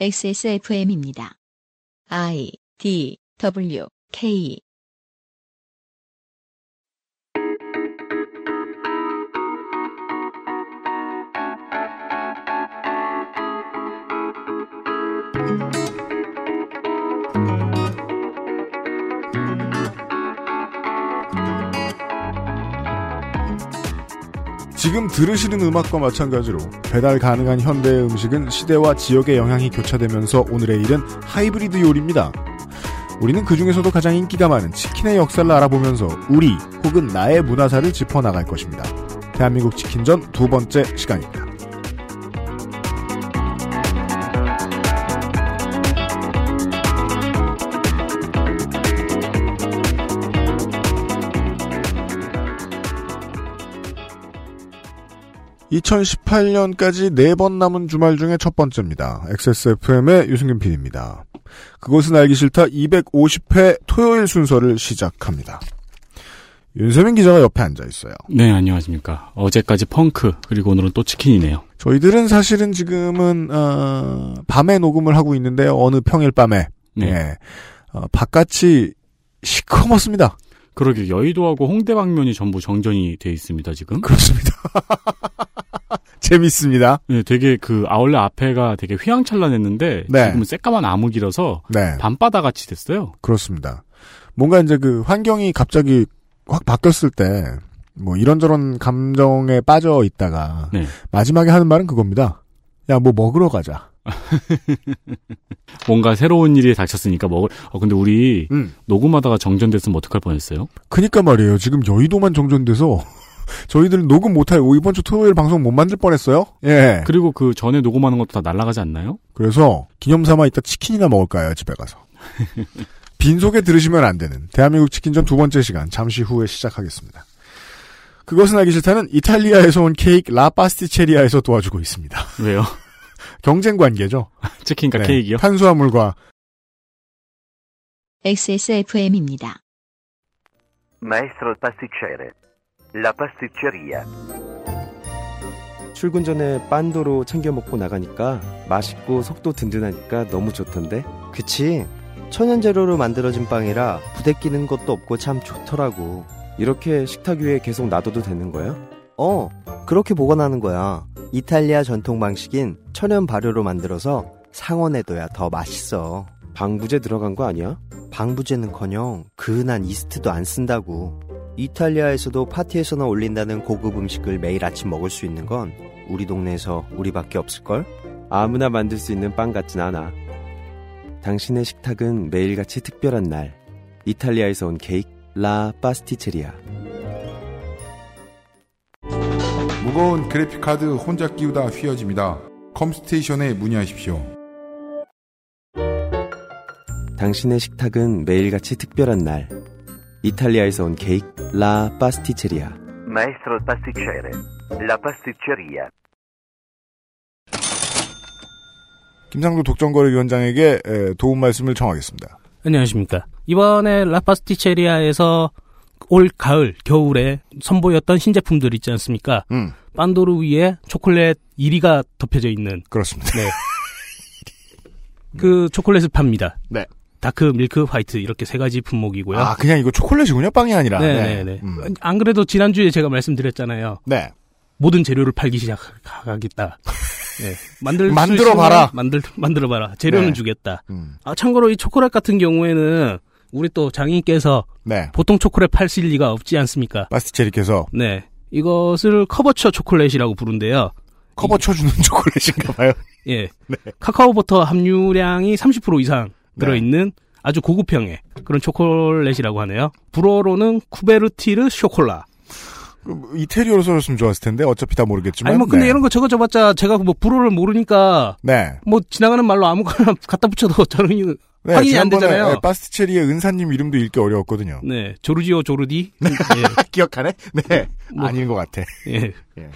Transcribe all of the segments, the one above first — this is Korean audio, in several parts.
XSFM입니다. I D W K 지금 들으시는 음악과 마찬가지로 배달 가능한 현대의 음식은 시대와 지역의 영향이 교차되면서 오늘의 일은 하이브리드 요리입니다. 우리는 그 중에서도 가장 인기가 많은 치킨의 역사를 알아보면서 우리 혹은 나의 문화사를 짚어나갈 것입니다. 대한민국 치킨전 두 번째 시간입니다. (2018년까지) 네 번 남은 주말 중에 첫 번째입니다. XSFM의 유승균 PD입니다. 그것은 알기 싫다 250회 토요일 순서를 시작합니다. 윤세민 기자가 옆에 앉아 있어요. 네, 안녕하십니까. 어제까지 펑크, 그리고 오늘은 또 치킨이네요. 저희들은 사실은 지금은 어, 밤에 녹음을 하고 있는데요. 어느 평일 밤에 네. 예. 어, 바깥이 시커멓습니다. 그러게 여의도하고 홍대 방면이 전부 정전이 돼 있습니다, 지금. 그렇습니다. 재밌습니다. 네, 되게 그 아울렛 앞에가 되게 휘황찬란했는데 네. 지금은 새까만 암흑이라서 네, 밤바다 같이 됐어요. 그렇습니다. 뭔가 이제 그 환경이 갑자기 확 바뀌었을 때 뭐 이런저런 감정에 빠져 있다가 네. 마지막에 하는 말은 그겁니다. 야, 뭐 먹으러 가자. 뭔가 새로운 일이 닥쳤으니까 먹을 어 근데 우리 음. 녹음하다가 정전됐으면 어떡할 뻔했어요? 그니까 말이에요. 지금 여의도만 정전돼서 저희들은 녹음 못할 이번 주 토요일 방송 못 만들 뻔했어요. 예. 그리고 그 전에 녹음하는 것도 다 날아가지 않나요? 그래서 기념 삼아 이따 치킨이나 먹을까요? 집에 가서. 빈속에 들으시면 안 되는 대한민국 치킨전 두 번째 시간 잠시 후에 시작하겠습니다. 그것은 알기 싫다는 이탈리아에서 온 케이크 라파스티체리아에서 도와주고 있습니다. 왜요? 경쟁 관계죠. 치킨과 네. 케이크요? 탄수화물과 XSFM입니다. Maestro pasticcere. La pasticceria. 출근 전에 빤도로 챙겨 먹고 나가니까 맛있고 속도 든든하니까 너무 좋던데. 그치? 천연 재료로 만들어진 빵이라 부대끼는 것도 없고 참 좋더라고. 이렇게 식탁 위에 계속 놔둬도 되는 거야? 어, 그렇게 보관하는 거야. 이탈리아 전통 방식인 천연 발효로 만들어서 상온에둬야 더 맛있어. 방부제 들어간 거 아니야? 방부제는커녕 그은한 이스트도 안 쓴다고. 이탈리아에서도 파티에서나 올린다는 고급 음식을 매일 아침 먹을 수 있는 건 우리 동네에서 우리밖에 없을걸? 아무나 만들 수 있는 빵 같진 않아. 당신의 식탁은 매일같이 특별한 날. 이탈리아에서 온 케이크 라 파스티체리아. 무거운 그래픽카드 혼자 끼우다 휘어집니다. 컴스테이션에 문의하십시오. 당신의 식탁은 매일같이 특별한 날. 이탈리아에서 온 케이크 라 파스티체리아. Il pasticcere. La pasticceria. 김상도 독점거래위원장에게 에, 도움 말씀을 청하겠습니다. 안녕하십니까. 이번에 라파스티체리아에서 올 가을, 겨울에 선보였던 신제품들 있지 않습니까? 음, 빤도르 위에 초콜릿 1위가 덮여져 있는 그렇습니다. 네. 그 초콜릿을 팝니다. 네. dark, milk, white 이렇게 세 가지 품목이고요. 아, 그냥 이거 초콜릿이군요. 빵이 아니라. 네네네. 음. 안 그래도 지난주에 제가 말씀드렸잖아요. 네. 모든 재료를 팔기 시작하겠다. 네. 만들 수 만들어 봐라. 만들 만들어 봐라. 재료는 네. 주겠다. 음, 아 참고로 이 초콜릿 같은 경우에는 우리 또 장인께서 네. 보통 초콜릿 팔실 리가 없지 않습니까? pasticcere께서 네. 이것을 couverture 초콜릿이라고 부른대요. 커버 쳐 주는 초콜릿인가 봐요. 예. 카카오 버터 함유량이 30% 이상 네. 들어있는 아주 고급형의 그런 초콜릿이라고 하네요. 불어로는 쿠베르티르 쇼콜라. 그 이태리어로 써줬으면 좋았을 텐데 어차피 다 모르겠지만. 아니 뭐 근데 네. 이런 거 적어 줘봤자 제가 뭐 불어를 모르니까 네. 뭐 지나가는 말로 아무거나 갖다 붙여도 저는 네, 확인이 안 되잖아요. 네, 파스티체리의 은사님 이름도 읽기 어려웠거든요. 네 조르지오 조르디 기억하네? 네. 뭐. 아닌 것 같아. 예. 예. 예.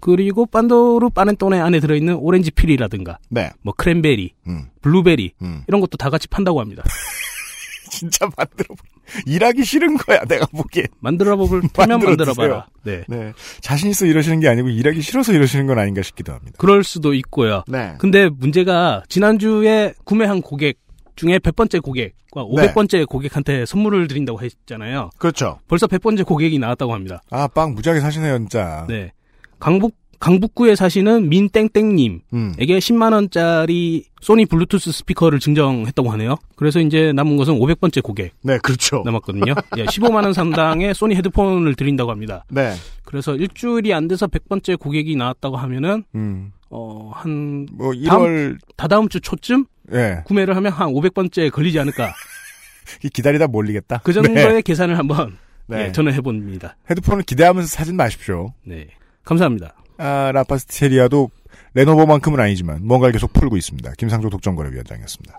그리고 빤도르 빠넨톤에 안에 들어있는 오렌지 필이라든가 네. 뭐 크랜베리, 음, 블루베리 음. 이런 것도 다 같이 판다고 합니다. 진짜 만들어 일하기 싫은 거야 내가 보기엔. 만들어볼 만들어 만들어봐라. 네. 네. 자신 있어 이러시는 게 아니고 일하기 싫어서 이러시는 건 아닌가 싶기도 합니다. 그럴 수도 있고요. 네. 근데 문제가 지난주에 구매한 고객 중에 100번째 고객과 네. 500번째 고객한테 선물을 드린다고 했잖아요. 그렇죠. 벌써 100번째 고객이 나왔다고 합니다. 아, 빵 무지하게 사시네요, 진짜. 네. 강북 강북구에 사시는 민땡땡님에게 음. 10만 원짜리 소니 블루투스 스피커를 증정했다고 하네요. 그래서 이제 남은 것은 500번째 고객 네, 그렇죠. 남았거든요. 예, 15만 원 상당의 소니 헤드폰을 드린다고 합니다. 네. 그래서 일주일이 안 돼서 100번째 고객이 나왔다고 하면은 음. 어, 한 뭐 1월 다다음 주 초쯤 예. 구매를 하면 한 500번째 걸리지 않을까. 기다리다 몰리겠다. 그 정도의 네. 계산을 한번 네. 예, 저는 해봅니다. 헤드폰을 기대하면서 사진 마십시오. 네. 감사합니다. 아, 라파스티체리아도 레노버만큼은 아니지만 뭔가를 계속 풀고 있습니다. 김상조 독점거래위원장이었습니다.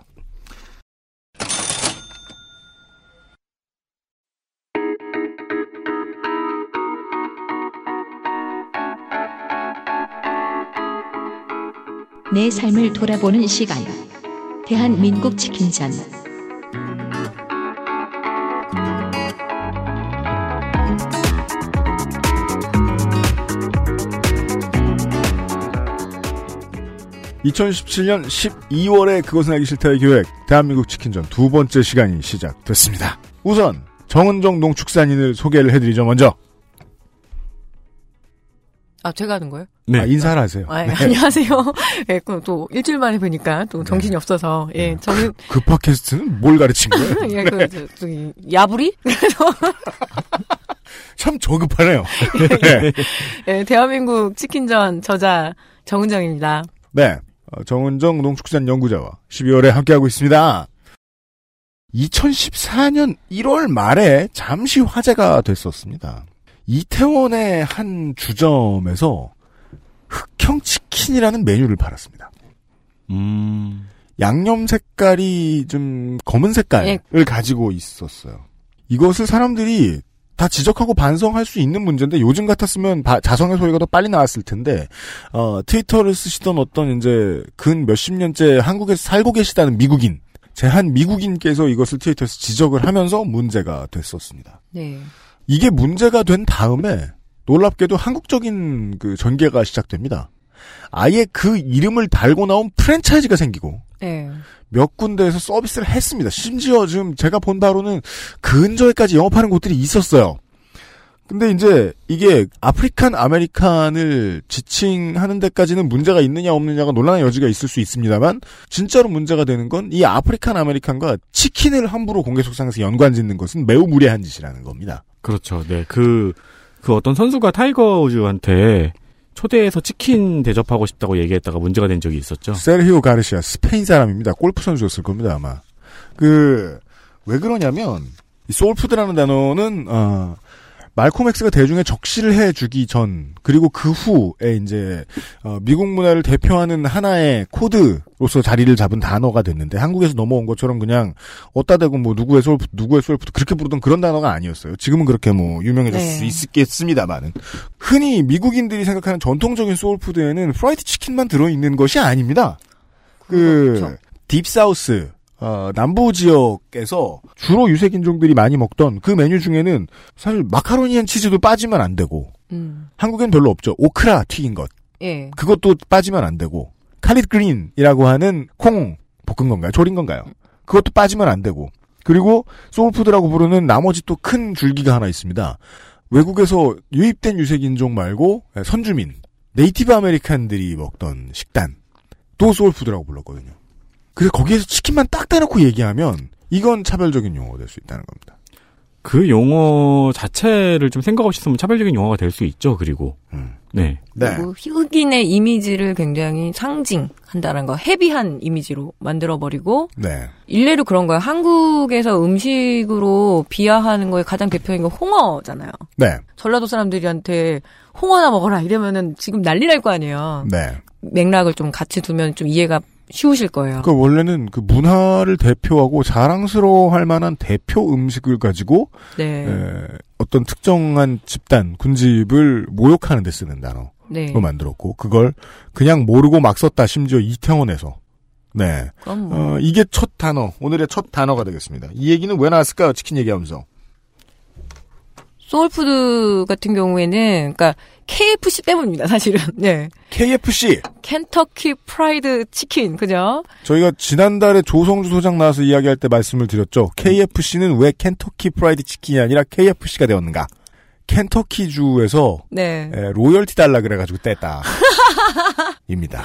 내 삶을 돌아보는 시간. 대한민국 치킨전. (2017년 12월에) 그것은 알기 싫다의 기획 대한민국 치킨전 두 번째 시간이 시작됐습니다 우선 정은정 농축산인을 소개를 해드리죠 먼저 아, 제가 하는 거예요? 네. 아, 인사를 하세요 아, 예, 네. 안녕하세요. 예, 그또 일주일 만에 뵈니까 또 정신이 없어서, 예, 저는, 그 팟캐스트는 뭘 가르친 거예요 예, 그, 저, 저기, 야부리? 참 저급하네요 네. 예, 대한민국 치킨전 저자 정은정입니다. 네. 어, 정은정 농축산 연구자와 12월에 함께하고 있습니다. 2014년 1월 말에 잠시 화제가 됐었습니다. 이태원의 한 주점에서 흑형 치킨이라는 메뉴를 팔았습니다. 음. 양념 색깔이 좀 검은 색깔을 가지고 있었어요. 이것을 사람들이 다 지적하고 반성할 수 있는 문제인데 요즘 같았으면 바- 자성의 소리가 더 빨리 나왔을 텐데 어, 트위터를 쓰시던 어떤 이제 근 몇십 년째 한국에서 살고 계시다는 미국인 제한 미국인께서 이것을 트위터에서 지적을 하면서 문제가 됐었습니다. 네. 이게 문제가 된 다음에 놀랍게도 한국적인 그 전개가 시작됩니다. 아예 그 이름을 달고 나온 프랜차이즈가 생기고 네. 몇 군데에서 서비스를 했습니다. 심지어 지금 제가 본 바로는 근처에까지 영업하는 곳들이 있었어요. 근데 이제 이게 African American을 지칭하는 데까지는 문제가 있느냐 없느냐가 논란의 여지가 있을 수 있습니다만 진짜로 문제가 되는 건 이 African American과 치킨을 함부로 공개 석상에서 연관 짓는 것은 매우 무례한 짓이라는 겁니다. 그렇죠. 네. 그, 그 어떤 선수가 타이거 우즈한테 초대해서 치킨 대접하고 싶다고 얘기했다가 문제가 된 적이 있었죠. 세르히오 가르시아 스페인 사람입니다. 골프 선수였을 겁니다 아마. 그 왜 그러냐면 이 soul food라는 단어는 어, 말콤 엑스가 대중에 적시를 해주기 전 그리고 그 후에 이제 어, 미국 문화를 대표하는 하나의 코드로서 자리를 잡은 단어가 됐는데 한국에서 넘어온 것처럼 그냥 어따 대고 뭐 누구의 soul food 누구의 soul food 그렇게 부르던 그런 단어가 아니었어요. 지금은 그렇게 뭐 유명해졌을 네. 수 있겠습니다만은 흔히 미국인들이 생각하는 전통적인 soul food에는 프라이드 치킨만 들어있는 것이 아닙니다. 그 그렇죠. Deep South 어, 남부 지역에서 주로 유색 인종들이 많이 먹던 그 메뉴 중에는 사실 macaroni and cheese도 빠지면 안 되고 음. 한국엔 별로 없죠. 오크라 튀긴 것 예. 그것도 빠지면 안 되고 칼릿 그린이라고 하는 콩 볶은 건가요? 졸인 건가요? 그것도 빠지면 안 되고 그리고 소울푸드라고 부르는 나머지 또 큰 줄기가 하나 있습니다. 외국에서 유입된 유색 인종 말고 선주민 Native American들이 먹던 식단 또 소울푸드라고 불렀거든요. 그래서 거기에서 치킨만 딱 대놓고 얘기하면 이건 차별적인 용어가 될 수 있다는 겁니다. 그 용어 자체를 좀 생각 없이 쓰면 차별적인 용어가 될 수 있죠. 그리고 음. 네. 네. 그리고 흑인의 이미지를 굉장히 상징한다는 거, 헤비한 이미지로 만들어버리고, 네. 일례로 그런 거예요. 한국에서 음식으로 비하하는 거에 가장 대표인 게 홍어잖아요. 네. 전라도 사람들한테 홍어나 먹어라 이러면은 지금 난리 날 거 아니에요. 네. 맥락을 좀 같이 두면 좀 이해가 쉬우실 거예요. 그 원래는 그 문화를 대표하고 자랑스러워할 만한 대표 음식을 가지고 네. 에, 어떤 특정한 집단 군집을 모욕하는 데 쓰는 단어로 네. 만들었고 그걸 그냥 모르고 막 썼다 심지어 이태원에서 네. 뭐 어, 이게 첫 단어, 오늘의 첫 단어가 되겠습니다. 이 얘기는 왜 나왔을까요? 치킨 얘기하면서. 소울푸드 같은 경우에는 그러니까 KFC 때문입니다. 사실은. 네. KFC. 켄터키 프라이드 치킨 그죠? 저희가 지난달에 조성주 소장 나와서 이야기할 때 말씀을 드렸죠. KFC는 왜 켄터키 프라이드 치킨이 아니라 KFC가 되었는가? 켄터키 주에서 네. 에, 로열티 달라 그래가지고 뗐다. 입니다.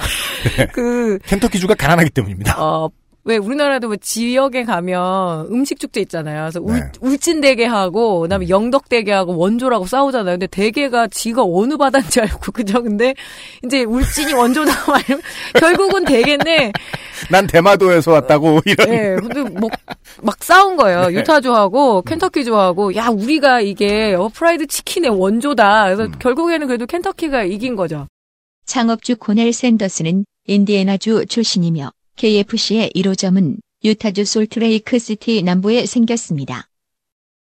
그 켄터키 주가 가난하기 때문입니다. 어, 왜 우리나라도 뭐 지역에 가면 음식 축제 있잖아요. 그래서 울, 네. 울진대게 하고 그다음에 영덕대게 하고 원조라고 싸우잖아요. 근데 대게가 지가 어느 바다인지 알고 그죠? 근데 이제 울진이 원조다 막 이러면 결국은 대게인데 난 대마도에서 왔다고 이런. 예, 근데 뭐 막 싸운 거예요. 유타주하고 켄터키주하고 야 우리가 이게 어, 프라이드 치킨의 원조다. 그래서 음. 결국에는 그래도 켄터키가 이긴 거죠. 창업주 코넬 샌더스는 인디애나주 출신이며 KFC의 1호점은 유타주 솔트레이크 시티 남부에 생겼습니다.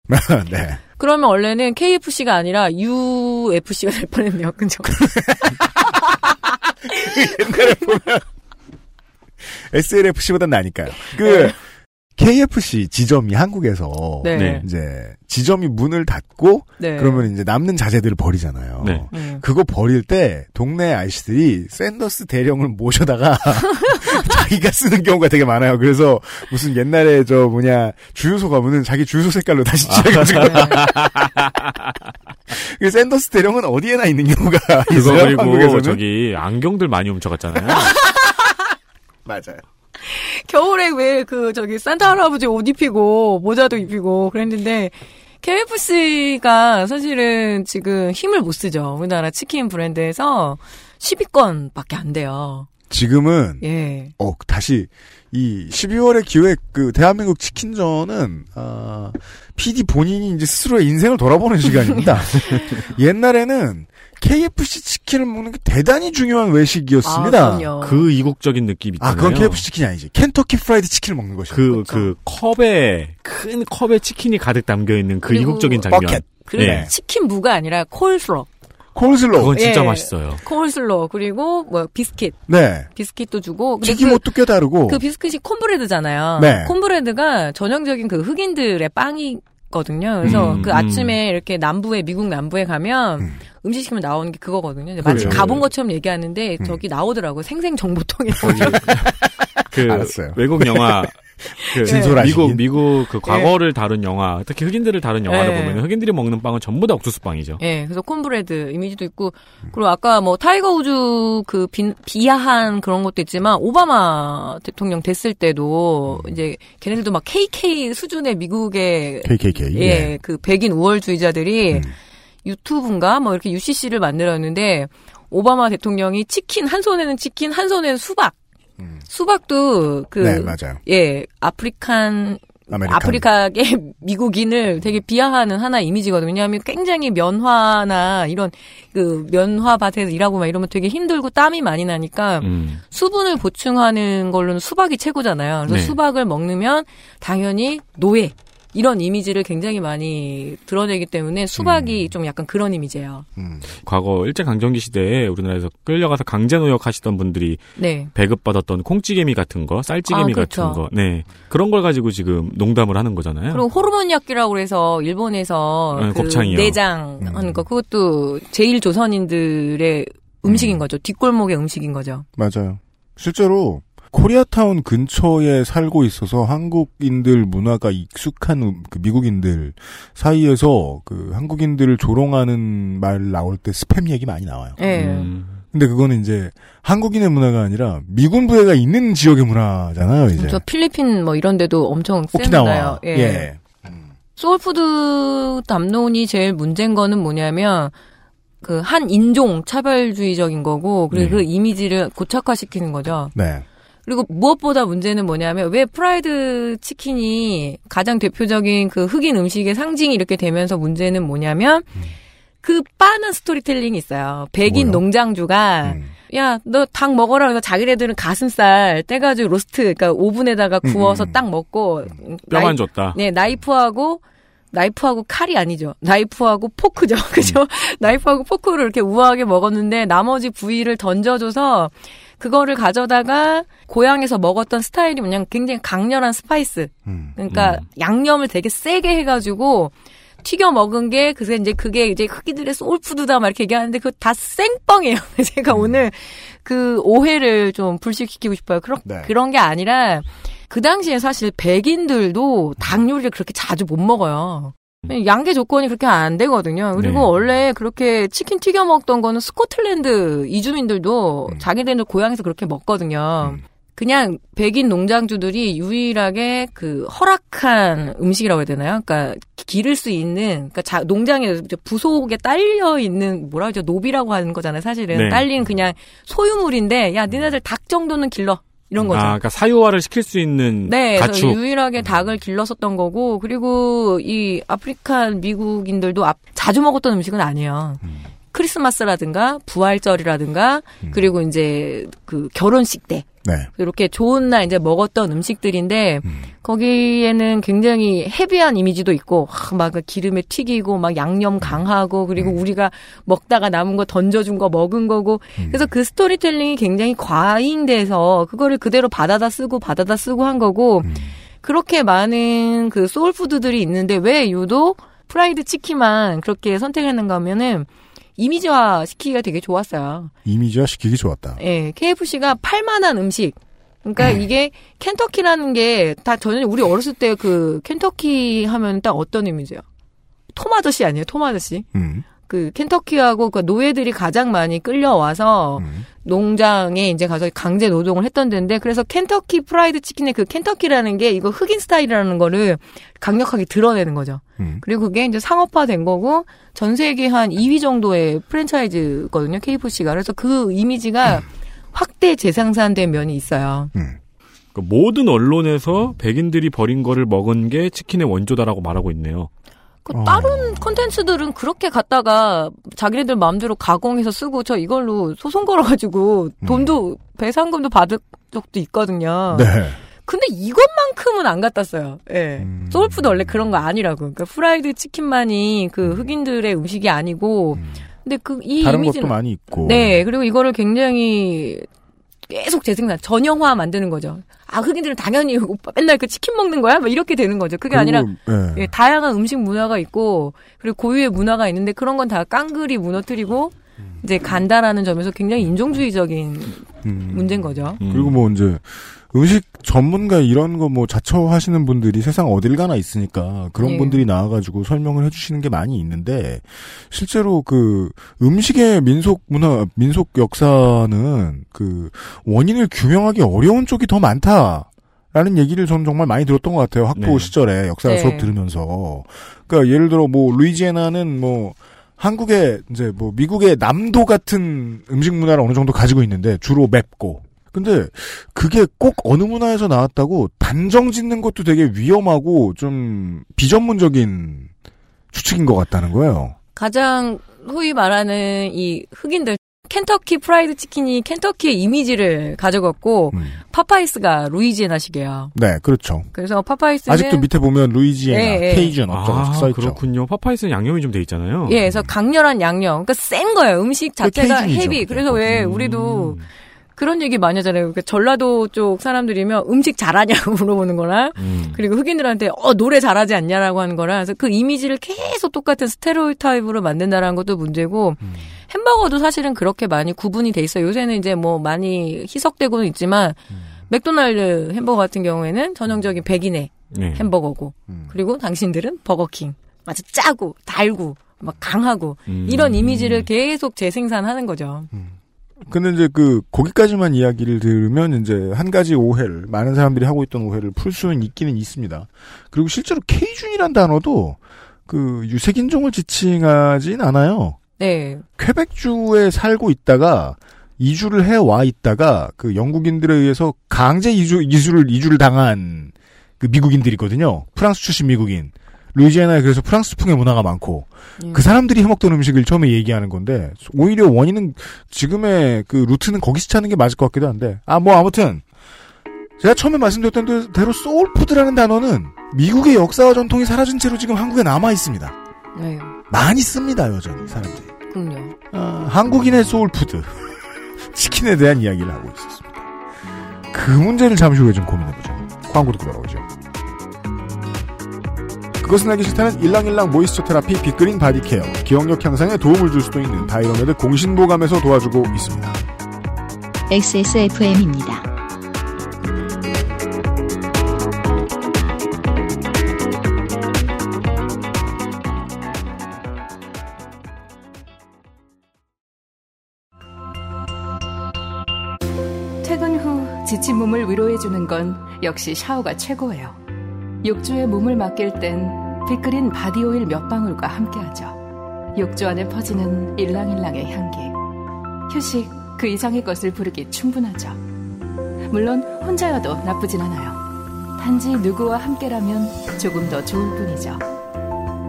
네. 그러면 원래는 KFC가 아니라 UFC가 될 뻔했네요. 그죠? 옛날에 보면 SLFC보단 나니까요. 그 네. KFC 지점이 한국에서 네. 네. 이제 지점이 문을 닫고 네. 그러면 이제 남는 자재들을 버리잖아요. 네. 음. 그거 버릴 때 동네 아이씨들이 샌더스 대령을 모셔다가 자기가 쓰는 경우가 되게 많아요. 그래서 무슨 옛날에 저 뭐냐 주유소 가면은 자기 주유소 색깔로 다시 칠해가지고 그 샌더스 대령은 어디에나 있는 경우가 그거 있어요. 그리고 한국에서는 저기 안경들 많이 훔쳐갔잖아요. 맞아요. 겨울에 왜 그 저기 산타 할아버지 옷 입히고 모자도 입히고 그랬는데 KFC가 사실은 지금 힘을 못 쓰죠. 우리나라 치킨 브랜드에서 10위권밖에 안 돼요. 지금은 예. 어 다시 이 12월의 기획 그 대한민국 치킨전은 아 PD 본인이 이제 스스로의 인생을 돌아보는 시간입니다. 옛날에는 KFC 치킨을 먹는 게 대단히 중요한 외식이었습니다. 아. 그 이국적인 느낌 아, 있잖아요. 그건 KFC 치킨이 아니지. 켄터키 프라이드 치킨을 먹는 것이죠. 그, 그 컵에, 큰 컵에 치킨이 가득 담겨 있는 그 이국적인 장면. Bucket. 그리고 네. 치킨 무가 아니라 콜슬로. 콜슬로. 그건 진짜 예. 맛있어요. 콜슬로 그리고 뭐 비스킷. 네. 비스킷도 주고 근데 튀김 그, 옷도 꽤 다르고. 그 비스킷이 cornbread잖아요. 네. cornbread가 전형적인 그 흑인들의 빵이 거든요. 그래서 음, 그 음. 아침에 이렇게 남부에 미국 남부에 가면 음. 음. 식 시키면 나오는 게 그거거든요. 마치 그래요. 가본 것처럼 얘기하는데 음. 저기 나오더라고 요. 생생 정보통에. 거기, 그, 알았어요. 외국 영화, 그, 진솔하시긴. 미국, 미국 그 과거를 다룬 영화, 특히 흑인들을 다룬 영화를 네. 보면 흑인들이 먹는 빵은 전부 다 옥수수 빵이죠. 예, 그래서 cornbread 이미지도 있고 그리고 아까 뭐 타이거 우즈 그 비, 비하한 그런 것도 있지만 오바마 대통령 됐을 때도 이제 걔네들도 막 KK 수준의 미국의 KKK. 예, 그 백인 우월주의자들이 음. 유튜브인가 뭐 이렇게 UCC를 만들었는데 오바마 대통령이 치킨 한 손에는 치킨 한 손에는 수박. 음. 수박도 그 네, 맞아요. 예, African American. 아프리카의 미국인을 되게 비하하는 하나의 이미지거든요. 왜냐하면 굉장히 면화나 이런 그 면화밭에서 일하고 막 이러면 되게 힘들고 땀이 많이 나니까 음. 수분을 보충하는 걸로는 수박이 최고잖아요. 그래서 네. 수박을 먹으면 당연히 노예 이런 이미지를 굉장히 많이 드러내기 때문에 수박이 좀 약간 그런 이미지예요. 음. 과거 일제 강점기 시대에 우리나라에서 끌려가서 강제 노역 하시던 분들이 네. 배급받았던 콩찌개미 같은 거, 쌀찌개미 아, 그렇죠. 같은 거, 네. 그런 걸 가지고 지금 농담을 하는 거잖아요. 그리고 호르몬 약기라고 해서 일본에서 네, 그 곱창이요. 내장 음. 하는 거 그것도 제일 조선인들의 음식인 거죠. 뒷골목의 음식인 거죠. 맞아요. 실제로 코리아타운 근처에 살고 있어서 한국인들 문화가 익숙한 음- 그 미국인들 사이에서 그 한국인들을 조롱하는 말 나올 때 스팸 얘기 많이 나와요. 예. 음. 근데 그거는 이제 한국인의 문화가 아니라 미군 부대가 있는 지역의 문화잖아요, 이제. 저 필리핀 뭐 이런 데도 엄청 센 오키나와. 예. 예. 소울푸드 담론이 제일 문제인 거는 뭐냐면 그 한 인종 차별주의적인 거고 그리고 네. 그 이미지를 고착화시키는 거죠. 네. 그리고 무엇보다 문제는 뭐냐면 왜 프라이드 치킨이 가장 대표적인 그 흑인 음식의 상징이 이렇게 되면서 문제는 뭐냐면 그 빠는 스토리텔링이 있어요. 백인 뭐요? 농장주가 음. 야, 너 닭 먹어라. 그래서 자기네들은 가슴살 떼가지고 로스트, 그러니까 오븐에다가 음, 구워서 음. 딱 먹고. 뼈만 줬다. 네, 나이프하고, 나이프하고 칼이 아니죠. 나이프하고 포크죠. 그죠? 나이프하고 포크를 이렇게 우아하게 먹었는데 나머지 부위를 던져줘서 그거를 가져다가 고향에서 먹었던 스타일이 그냥 굉장히 강렬한 spice. 음. 그러니까 음. 양념을 되게 세게 해가지고 튀겨 먹은 게 그새 이제 그게 이제 흑인들의 소울푸드다 막 이렇게 얘기하는데 그거 다 생뻥이에요. 제가 음. 오늘 그 오해를 좀 불식시키고 싶어요. 그런 네. 그런 게 아니라 그 당시에 사실 백인들도 닭 요리를 그렇게 자주 못 먹어요. 양계 조건이 그렇게 안 되거든요. 그리고 네. 원래 그렇게 치킨 튀겨 먹던 거는 스코틀랜드 이주민들도 음. 자기네들 고향에서 그렇게 먹거든요. 음. 그냥 백인 농장주들이 유일하게 그 허락한 음식이라고 해야 되나요? 그러니까 기를 수 있는 그러니까 자, 농장에 부속에 딸려 있는 뭐라 그러죠? 노비라고 하는 거잖아요. 사실은 네. 딸린 그냥 소유물인데 야 니네들 닭 정도는 길러 이런 거죠. 아, 그러니까 사유화를 시킬 수 있는 네, 그래서 가축. 유일하게 닭을 길렀었던 거고 그리고 이 African 미국인들도 앞- 자주 먹었던 음식은 아니에요. 음. 크리스마스라든가 부활절이라든가 음. 그리고 이제 그 결혼식 때 네. 이렇게 좋은 날 이제 먹었던 음식들인데 음. 거기에는 굉장히 heavy한 이미지도 있고 막 기름에 튀기고 막 양념 강하고 그리고 우리가 먹다가 남은 거 던져준 거 먹은 거고 음. 그래서 그 스토리텔링이 굉장히 과잉돼서 그거를 그대로 받아다 쓰고 받아다 쓰고 한 거고 음. 그렇게 많은 그 소울푸드들이 있는데 왜 유독 프라이드 치킨만 그렇게 선택했는가 하면은 이미지화 시키기가 되게 좋았어요. 이미지화 시키기 좋았다. 예, KFC가 팔만한 음식. 그러니까 음. 이게 켄터키라는 게 다 저는 우리 어렸을 때 그 켄터키 하면 딱 어떤 이미지요? 톰 아저씨 아니에요? 톰 아저씨. 음. 그 켄터키하고 그 노예들이 가장 많이 끌려와서 음. 농장에 이제 가서 강제 노동을 했던 데인데 그래서 켄터키 프라이드 치킨의 그 켄터키라는 게 이거 흑인 스타일이라는 거를 강력하게 드러내는 거죠. 음. 그리고 그게 이제 상업화된 거고 전 세계 한 2위 정도의 프랜차이즈거든요. KFC가. 그래서 그 이미지가 확대 재생산된 면이 있어요. 음. 그러니까 모든 언론에서 백인들이 버린 거를 먹은 게 치킨의 원조다라고 말하고 있네요. 그 어. 다른 콘텐츠들은 그렇게 갖다가 자기네들 마음대로 가공해서 쓰고 저 이걸로 소송 걸어가지고 돈도 배상금도 받을 적도 있거든요. 네. 근데 이것만큼은 안 갖다 써요. 예. 음. 소울푸드 원래 그런 거 아니라고. 그러니까 프라이드 치킨만이 그 흑인들의 음식이 아니고, 음. 근데 그 이 이미지는 것도 많이 있고. 네, 그리고 이거를 굉장히 계속 재생산, 전형화 만드는 거죠. 아, 흑인들은 당연히 오빠 맨날 그 치킨 먹는 거야? 막 이렇게 되는 거죠. 그게 아니라 네. 예, 다양한 음식 문화가 있고 그리고 고유의 문화가 있는데 그런 건 다 깡그리 무너뜨리고 이제 간다라는 점에서 굉장히 인종주의적인 음. 문제인 거죠. 음. 그리고 뭐 이제 음식 전문가 이런 거 뭐 자처하시는 분들이 세상 어딜 가나 있으니까 그런 예. 분들이 나와가지고 설명을 해주시는 게 많이 있는데 실제로 그 음식의 민속 문화 민속 역사는 그 원인을 규명하기 어려운 쪽이 더 많다 라는 얘기를 저는 정말 많이 들었던 것 같아요 학부 네. 시절에 역사 네. 수업 들으면서 그러니까 예를 들어 뭐 루이지애나는 뭐 한국의 이제 뭐 미국의 남도 같은 음식 문화를 어느 정도 가지고 있는데 주로 맵고 근데 그게 꼭 어느 문화에서 나왔다고 단정 짓는 것도 되게 위험하고 좀 비전문적인 추측인 것 같다는 거예요. 가장 소위 말하는 이 흑인들 켄터키 프라이드 치킨이 켄터키의 이미지를 가져갔고 음. 파파이스가 루이지애나식이에요. 네, 그렇죠. 그래서 파파이스는 아직도 밑에 보면 루이지애나, 예, 예. 케이준 어쩌고 아, 써있죠. 그렇군요. 파파이스는 양념이 좀 돼 있잖아요. 예, 그래서 강렬한 양념. 그러니까 센 거예요. 음식 자체가 케이준이죠, heavy. 그래서 왜 음. 우리도 그런 얘기 많이 하잖아요. 그러니까 전라도 쪽 사람들이면 음식 잘하냐고 물어보는 거나 음. 그리고 흑인들한테 어 노래 잘하지 않냐라고 하는 거라 그래서 그 이미지를 계속 똑같은 스테레오타입으로 만든다라는 것도 문제고 음. 햄버거도 사실은 그렇게 많이 구분이 돼 있어요. 요새는 이제 뭐 많이 희석되고는 있지만 음. 맥도날드 햄버거 같은 경우에는 전형적인 백인의 네. 햄버거고 음. 그리고 당신들은 버거킹 아주 짜고 달고 막 강하고 음. 이런 이미지를 계속 재생산하는 거죠. 근데 이제 그 거기까지만 이야기를 들으면 이제 한 가지 오해를 많은 사람들이 하고 있던 오해를 풀 수는 있기는 있습니다. 그리고 실제로 케이준이란 단어도 그 유색인종을 지칭하진 않아요. 네. 퀘벡주에 살고 있다가 이주를 해 와 있다가 그 영국인들에 의해서 강제 이주 이주를 이주를 당한 그 미국인들이거든요. 프랑스 출신 미국인. 루이지애나에 그래서 프랑스풍의 문화가 많고 음. 그 사람들이 해먹던 음식을 처음에 얘기하는 건데 오히려 원인은 지금의 그 루트는 거기서 찾는 게 맞을 것 같기도 한데 아 뭐 아무튼 제가 처음에 말씀드렸던 대로 소울푸드라는 단어는 미국의 역사와 전통이 사라진 채로 지금 한국에 남아 있습니다. 네. 많이 씁니다 여전히 사람들이. 그럼요. 아, 한국인의 소울푸드. 치킨에 대한 이야기를 하고 있었습니다. 그 문제를 잠시 후에 좀 고민해보죠. 광고 듣고 돌아오죠. 그것은 알기 싫다는 일랑일랑 모이스처 테라피 빅그린 바디케어 기억력 향상에 도움을 줄 수도 있는 다이어메드 공신보감에서 도와주고 있습니다. XSFM입니다. 퇴근 후 지친 몸을 위로해주는 건 역시 샤워가 최고예요. 욕조에 몸을 맡길 땐 빅그린 바디오일 몇 방울과 함께하죠. 욕조 안에 퍼지는 일랑일랑의 향기. 휴식 그 이상의 것을 부르기 충분하죠. 물론 혼자여도 나쁘진 않아요. 단지 누구와 함께라면 조금 더 좋을 뿐이죠.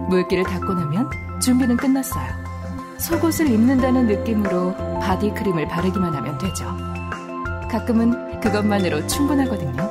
물기를 닦고 나면 준비는 끝났어요. 속옷을 입는다는 느낌으로 바디크림을 바르기만 하면 되죠. 가끔은 그것만으로 충분하거든요.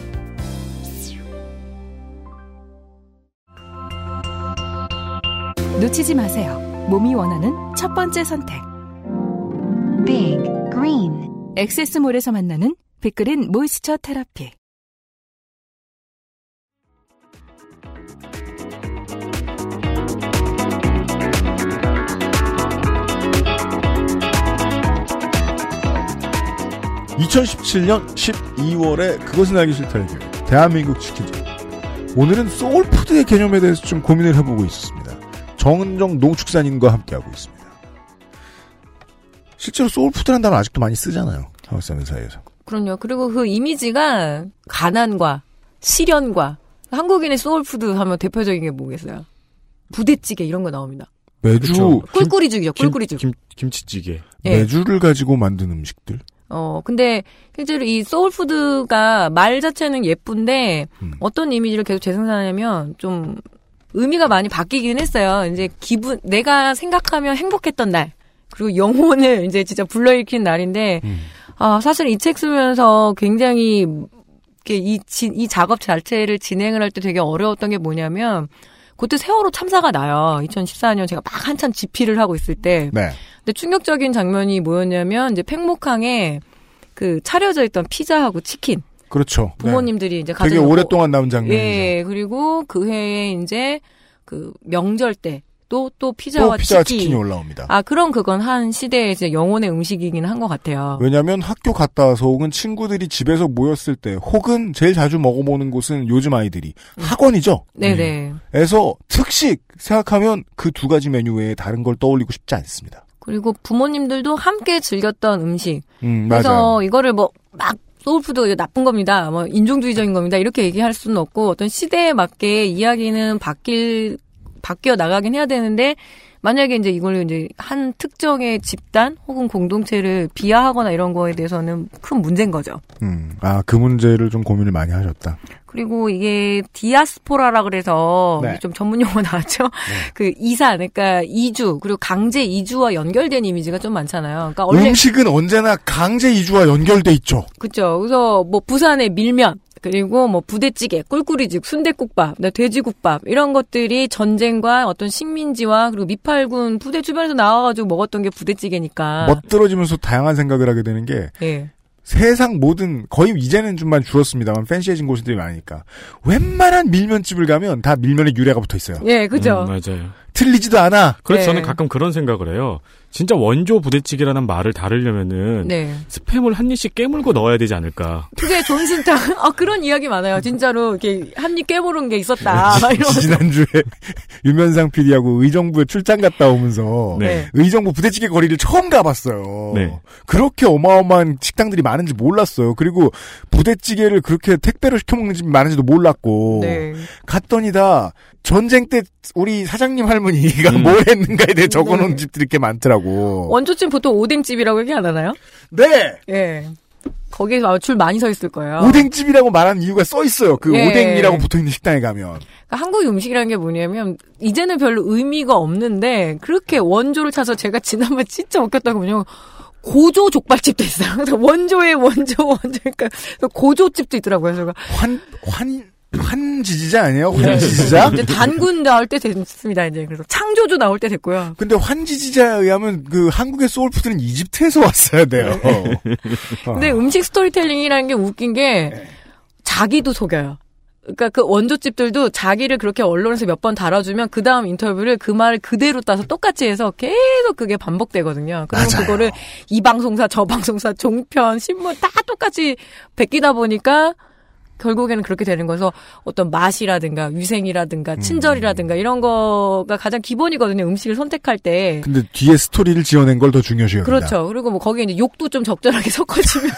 놓치지 마세요. 몸이 원하는 첫 번째 선택. Big Green 엑세스몰에서 만나는 빅그린 모이스처 테라피. 이천십칠 년 12월에 그것은 알기 싫다를 대한민국 치킨전. 오늘은 소울푸드의 개념에 대해서 좀 고민을 해보고 있었습니다. 정은정 농축산인과 함께하고 있습니다. 실제로 소울푸드라는 단어 아직도 많이 쓰잖아요. 한국 사람 사이에서. 그럼요. 그리고 그 이미지가 가난과 시련과 한국인의 소울푸드 하면 대표적인 게 뭐겠어요? 부대찌개 이런 거 나옵니다. 매주 그쵸. 꿀꿀이죽이죠. 김- 꿀꿀이죽. 김, 김치찌개. 예. 매주를 가지고 만든 음식들. 어, 근데 실제로 이 소울푸드가 말 자체는 예쁜데 음. 어떤 이미지를 계속 재생산하냐면 좀 의미가 많이 바뀌긴 했어요. 이제 기분 내가 생각하면 행복했던 날 그리고 영혼을 이제 진짜 불러일으킨 날인데 음. 아 사실 이 책 쓰면서 굉장히 이, 지- 이 작업 자체를 진행을 할 때 되게 어려웠던 게 뭐냐면 그때 세월호 참사가 나요. 2014년 제가 막 한참 집필을 하고 있을 때 네. 근데 충격적인 장면이 뭐였냐면 이제 팽목항에 그 차려져 있던 피자하고 치킨 그렇죠. 부모님들이 이제 네. 되게 오랫동안 남은 장면이죠. 예 그리고 그 해에 이제 그 명절 때 또또 피자와 또 피자와 치킨 치킨이 올라옵니다. 아 그럼 그건 한 시대의 이제 영혼의 음식이긴 한 것 같아요. 왜냐하면 학교 갔다 와서 혹은 친구들이 집에서 모였을 때 혹은 제일 자주 먹어보는 곳은 요즘 아이들이 학원이죠. 네네. 에서 특식 생각하면 그 두 가지 메뉴 외에 다른 걸 떠올리고 싶지 않습니다. 그리고 부모님들도 함께 즐겼던 음식. 음, 그래서 맞아요. 이거를 뭐 막 소울푸드 나쁜 겁니다. 뭐 인종주의적인 겁니다. 이렇게 얘기할 수는 없고 어떤 시대에 맞게 이야기는 바뀔 바뀌어 나가긴 해야 되는데 만약에 이제 이걸 이제 한 특정의 집단 혹은 공동체를 비하하거나 이런 거에 대해서는 큰 문제인 거죠. 음, 아, 그 문제를 좀 고민을 많이 하셨다. 그리고 이게 디아스포라라 그래서 네. 좀 전문 용어 나왔죠. 그 이산, 그러니까 이주 그리고 강제 이주와 연결된 이미지가 좀 많잖아요. 그러니까 원래 음식은 언제나 강제 이주와 연결돼 있죠. 그죠. 그래서 뭐 부산의 밀면 그리고 뭐 부대찌개, 꿀꿀이죽, 순대국밥, 네, 돼지국밥 이런 것들이 전쟁과 어떤 식민지와 그리고 미팔군 부대 주변에서 나와가지고 먹었던 게 부대찌개니까. 멋들어지면서 다양한 생각을 하게 되는 게 예. 세상 모든 거의 이제는 좀만 줄었습니다만 팬시해진 곳들이 많으니까 웬만한 밀면집을 가면 다 밀면에 유래가 붙어 있어요. 예, 그죠. 음, 맞아요. 틀리지도 않아. 그래서 네. 저는 가끔 그런 생각을 해요. 진짜 원조 부대찌개라는 말을 다루려면은 네. 스팸을 한 입씩 깨물고 넣어야 되지 않을까. 그게 존슨탕, 아, 그런 이야기 많아요. 진짜로, 이렇게, 한 입 깨물은 게 있었다. 지난주에 유면상 PD하고 의정부에 출장 갔다 오면서 네. 의정부 부대찌개 거리를 처음 가봤어요. 네. 그렇게 어마어마한 식당들이 많은지 몰랐어요. 그리고 부대찌개를 그렇게 택배로 시켜 먹는 집이 많은지도 몰랐고 네. 갔더니 다 전쟁 때 우리 사장님 할머니가 음. 뭘 했는가에 대해 적어놓은 네. 집들이 꽤 많더라고. 원조집 보통 오뎅집이라고 얘기 안 하나요? 네! 예. 거기에 아마 줄 많이 서 있을 거예요. 오뎅집이라고 말하는 이유가 써 있어요. 그 예. 오뎅이라고 붙어 있는 식당에 가면. 그러니까 한국 음식이라는 게 뭐냐면 이제는 별로 의미가 없는데 그렇게 원조를 찾아서 제가 지난번 진짜 웃겼다고 뭐냐면 고조 족발집도 있어요. 원조의 원조 원조 그러니까 고조집도 있더라고요. 그래서 환, 환, 환지지자 아니에요? 네. 환지지자? 이제 단군 나올 때 됐습니다. 이제 그래서 창조주 나올 때 됐고요. 근데 환 지지자에 의하면 그 한국의 소울푸드는 이집트에서 왔어야 돼요. 네. 어. 근데 음식 스토리텔링이라는 게 웃긴 게 자기도 속여요. 그러니까 그 원조집들도 자기를 그렇게 언론에서 몇 번 달아주면 그 다음 인터뷰를 그 말을 그대로 따서 똑같이 해서 계속 그게 반복되거든요. 그리고. 그거를 이 방송사 저 방송사 종편 신문 다 똑같이 베끼다 보니까 결국에는 그렇게 되는 거서 어떤 맛이라든가 위생이라든가 친절이라든가 이런 거가 가장 기본이거든요. 음식을 선택할 때. 근데 뒤에 스토리를 지어낸 걸 더 중요시 여깁니다. 그렇죠. 그리고 뭐 거기에 이제 욕도 좀 적절하게 섞어주면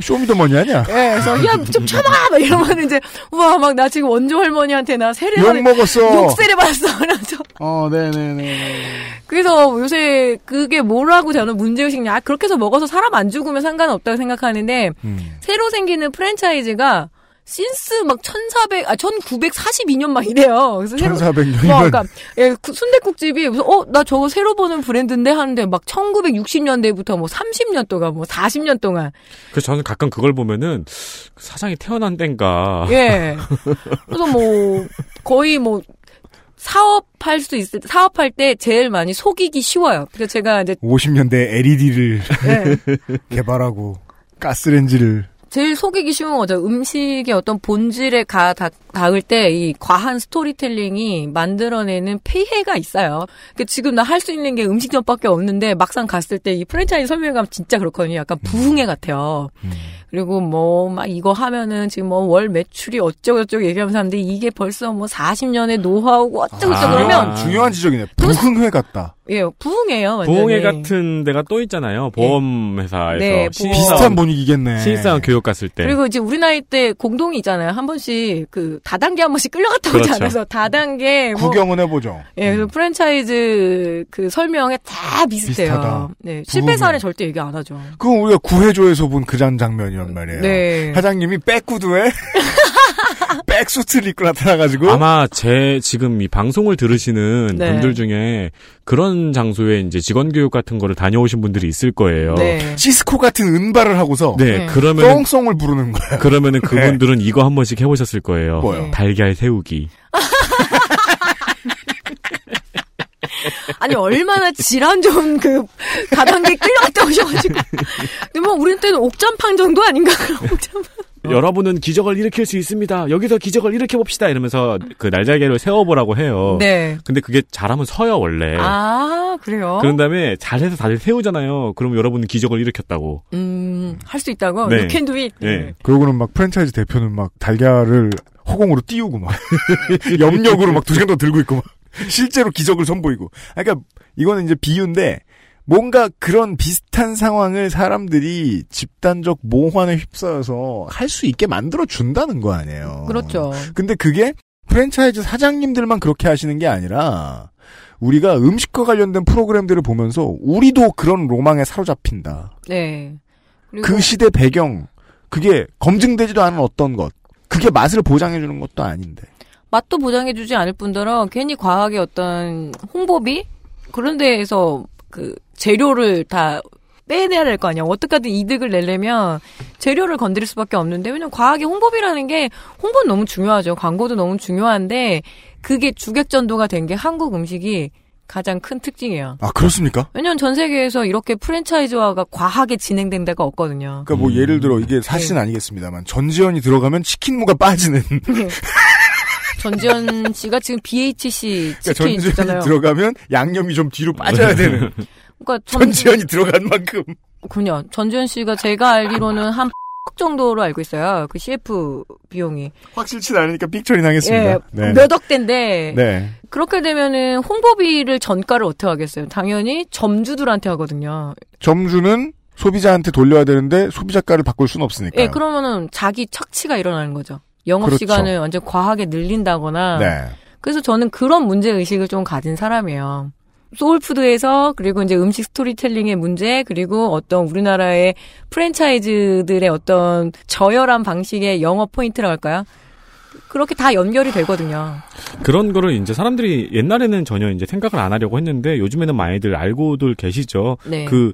쇼미더머니 아니야? 예, 그래서 야 좀 참아 막 이러면 이제 우와 막 나 지금 원조 할머니한테 나 세례 욕 먹었어. 욕세례 받았어. 그래서 어, 네네네. 그래서 요새 그게 뭐라고 저는 문제의식이냐 아, 그렇게 해서 먹어서 사람 안 죽으면 상관없다고 생각하는데 음. 새로 생기는 프랜차이즈가 신스 막 1400, 아, 1942년 막 이래요. 그래서 새로, 1400년이면 뭐, 그러니까, 예, 순대국집이, 무슨, 어, 나 저거 새로 보는 브랜드인데 하는데 막 1960년대부터 뭐 30년 동안, 뭐 40년 동안. 그래서 저는 가끔 그걸 보면은 사장이 태어난 땐가. 예. 그래서 뭐, 거의 뭐, 사업할 수 있을, 사업할 때 제일 많이 속이기 쉬워요. 그래서 제가 이제 50년대 LED를 예. 개발하고 가스렌지를 제일 속이기 쉬운 거죠. 음식의 어떤 본질에 가, 닿, 닿을 때 이 과한 스토리텔링이 만들어내는 폐해가 있어요. 그러니까 지금 나 할 수 있는 게 음식점밖에 없는데 막상 갔을 때 이 프랜차이즈 설명회 가면 진짜 그렇거든요. 약간 부흥회 같아요. 그리고 뭐 막 이거 하면은 지금 뭐 월 매출이 어쩌고저쩌고 얘기하면서 하는데 이게 벌써 뭐 40년의 노하우고 어쩌고저쩌고 아, 그러면 중요한 지적이네. 부흥회 같다. 예. 완전히. 보험회 같은 데가 또 있잖아요. 보험회사에서 네, 신입사원- 비슷한 분위기겠네. 신입사원 교육 갔을 때. 그리고 이제 우리 나이 때 공동이 있잖아요. 한 번씩 그 다단계 한 번씩 끌려갔다 오지 그렇죠. 않아서 다단계 뭐 구경은 해보죠. 예, 그래서 프랜차이즈 그 설명에 다 비슷해요. 비슷하다. 네, 실패 부흥회. 사례 절대 얘기 안 하죠. 그건 우리가 구해줘에서 본그장 장면이란 말이에요. 네. 사장님이 백구두에 백수트를 입고 나타나가지고 아마 제 지금 이 방송을 들으시는 네. 분들 중에 그런 장소에 이제 직원 교육 같은 거를 다녀오신 분들이 있을 거예요. 네. 시스코 같은 은발을 하고서 네, 네. 그러면은 똥송을 부르는 거예요. 그러면은 그분들은 이거 한 번씩 해보셨을 거예요. 뭐요? 달걀 세우기. 아니 얼마나 질환 좋은 그 다단계 끌려갔다 오셔가지고. 근데 뭐 우리 때는 옥잠팡 정도 아닌가? 옥잠팡. 여러분은 기적을 일으킬 수 있습니다. 여기서 기적을 일으켜 봅시다. 이러면서 그 날달걀을 세워보라고 해요. 네. 근데 그게 잘하면 서요 원래. 아 그래요? 그런 다음에 잘해서 다들 세우잖아요. 그럼 여러분은 기적을 일으켰다고. 음, 할 수 있다고? 네. You can do it. 네. 그러고는 막 프랜차이즈 대표는 막 달걀을 허공으로 띄우고 막 염력으로 막 두 시간 동안 들고 있고 막 실제로 기적을 선보이고. 아, 그러니까 이거는 이제 비유인데 뭔가 그런 비슷한 상황을 사람들이 집단적 모환에 휩싸여서 할 수 있게 만들어 준다는 거 아니에요. 그렇죠. 근데 그게 프랜차이즈 사장님들만 그렇게 하시는 게 아니라 우리가 음식과 관련된 프로그램들을 보면서 우리도 그런 로망에 사로잡힌다. 네. 그 시대 배경, 그게 검증되지도 않은 어떤 것, 그게 맛을 보장해주는 것도 아닌데. 맛도 보장해주지 않을 뿐더러 괜히 과하게 어떤 홍보비 그런 데에서 그 재료를 다 빼내야 될 거 아니야. 어떻게든 이득을 내려면 재료를 건드릴 수밖에 없는데 왜냐면 과하게 홍보비라는 게 홍보는 너무 중요하죠. 광고도 너무 중요한데 그게 주객전도가 된 게 한국 음식이 가장 큰 특징이에요. 아, 그렇습니까? 왜냐면 전 세계에서 이렇게 프랜차이즈화가 과하게 진행된 데가 없거든요. 그러니까 뭐 예를 들어 이게 사실은 네. 아니겠습니다만 전지현이 들어가면 치킨무가 빠지는 전지현 씨가 지금 BHC 그러니까 치킨 전지현이 있잖아요. 들어가면 양념이 좀 뒤로 빠져야 되는 그러니까 전- 전지현이 들어간 만큼 군요. 전지현 씨가 제가 알기로는 한 정도로 알고 있어요. 그 CF 비용이. 확실치 않으니까 픽처리 당했습니다. 예, 네. 몇 억 대인데 네. 그렇게 되면은 홍보비를 전가를 어떻게 하겠어요? 당연히 점주들한테 하거든요. 점주는 소비자한테 돌려야 되는데 소비자가를 바꿀 수는 없으니까. 예, 그러면은 자기 착취가 일어나는 거죠. 영업 그렇죠. 시간을 완전 과하게 늘린다거나 네. 그래서 저는 그런 문제 의식을 좀 가진 사람이에요. 소울푸드에서 그리고 이제 음식 스토리텔링의 문제 그리고 어떤 우리나라의 프랜차이즈들의 어떤 저열한 방식의 영업 포인트라고 할까요? 그렇게 다 연결이 되거든요. 그런 거를 이제 사람들이 옛날에는 전혀 이제 생각을 안 하려고 했는데 요즘에는 많이들 알고들 계시죠. 네. 그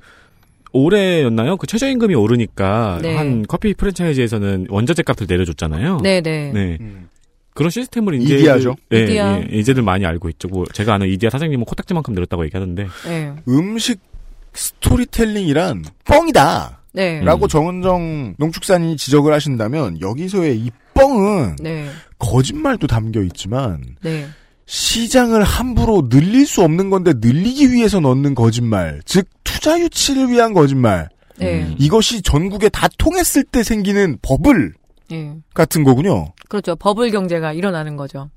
올해였나요? 그 최저임금이 오르니까 네. 한 커피 프랜차이즈에서는 원자재 값을 내려줬잖아요. 네네. 네. 그런 시스템을 이제 이디야죠. 예, 이디야. 예, 이제들 많이 알고 있죠. 뭐 제가 아는 이디야 사장님은 코딱지만큼 늘었다고 얘기하던데. 네. 음식 스토리텔링이란 뻥이다. 네. 라고 정은정 농축산인이 지적을 하신다면 여기서의 이 뻥은 네. 거짓말도 담겨 있지만 네. 시장을 함부로 늘릴 수 없는 건데 늘리기 위해서 넣는 거짓말, 즉 투자 유치를 위한 거짓말. 네. 이것이 전국에 다 통했을 때 생기는 버블 네. 같은 거군요. 그렇죠. 버블 경제가 일어나는 거죠.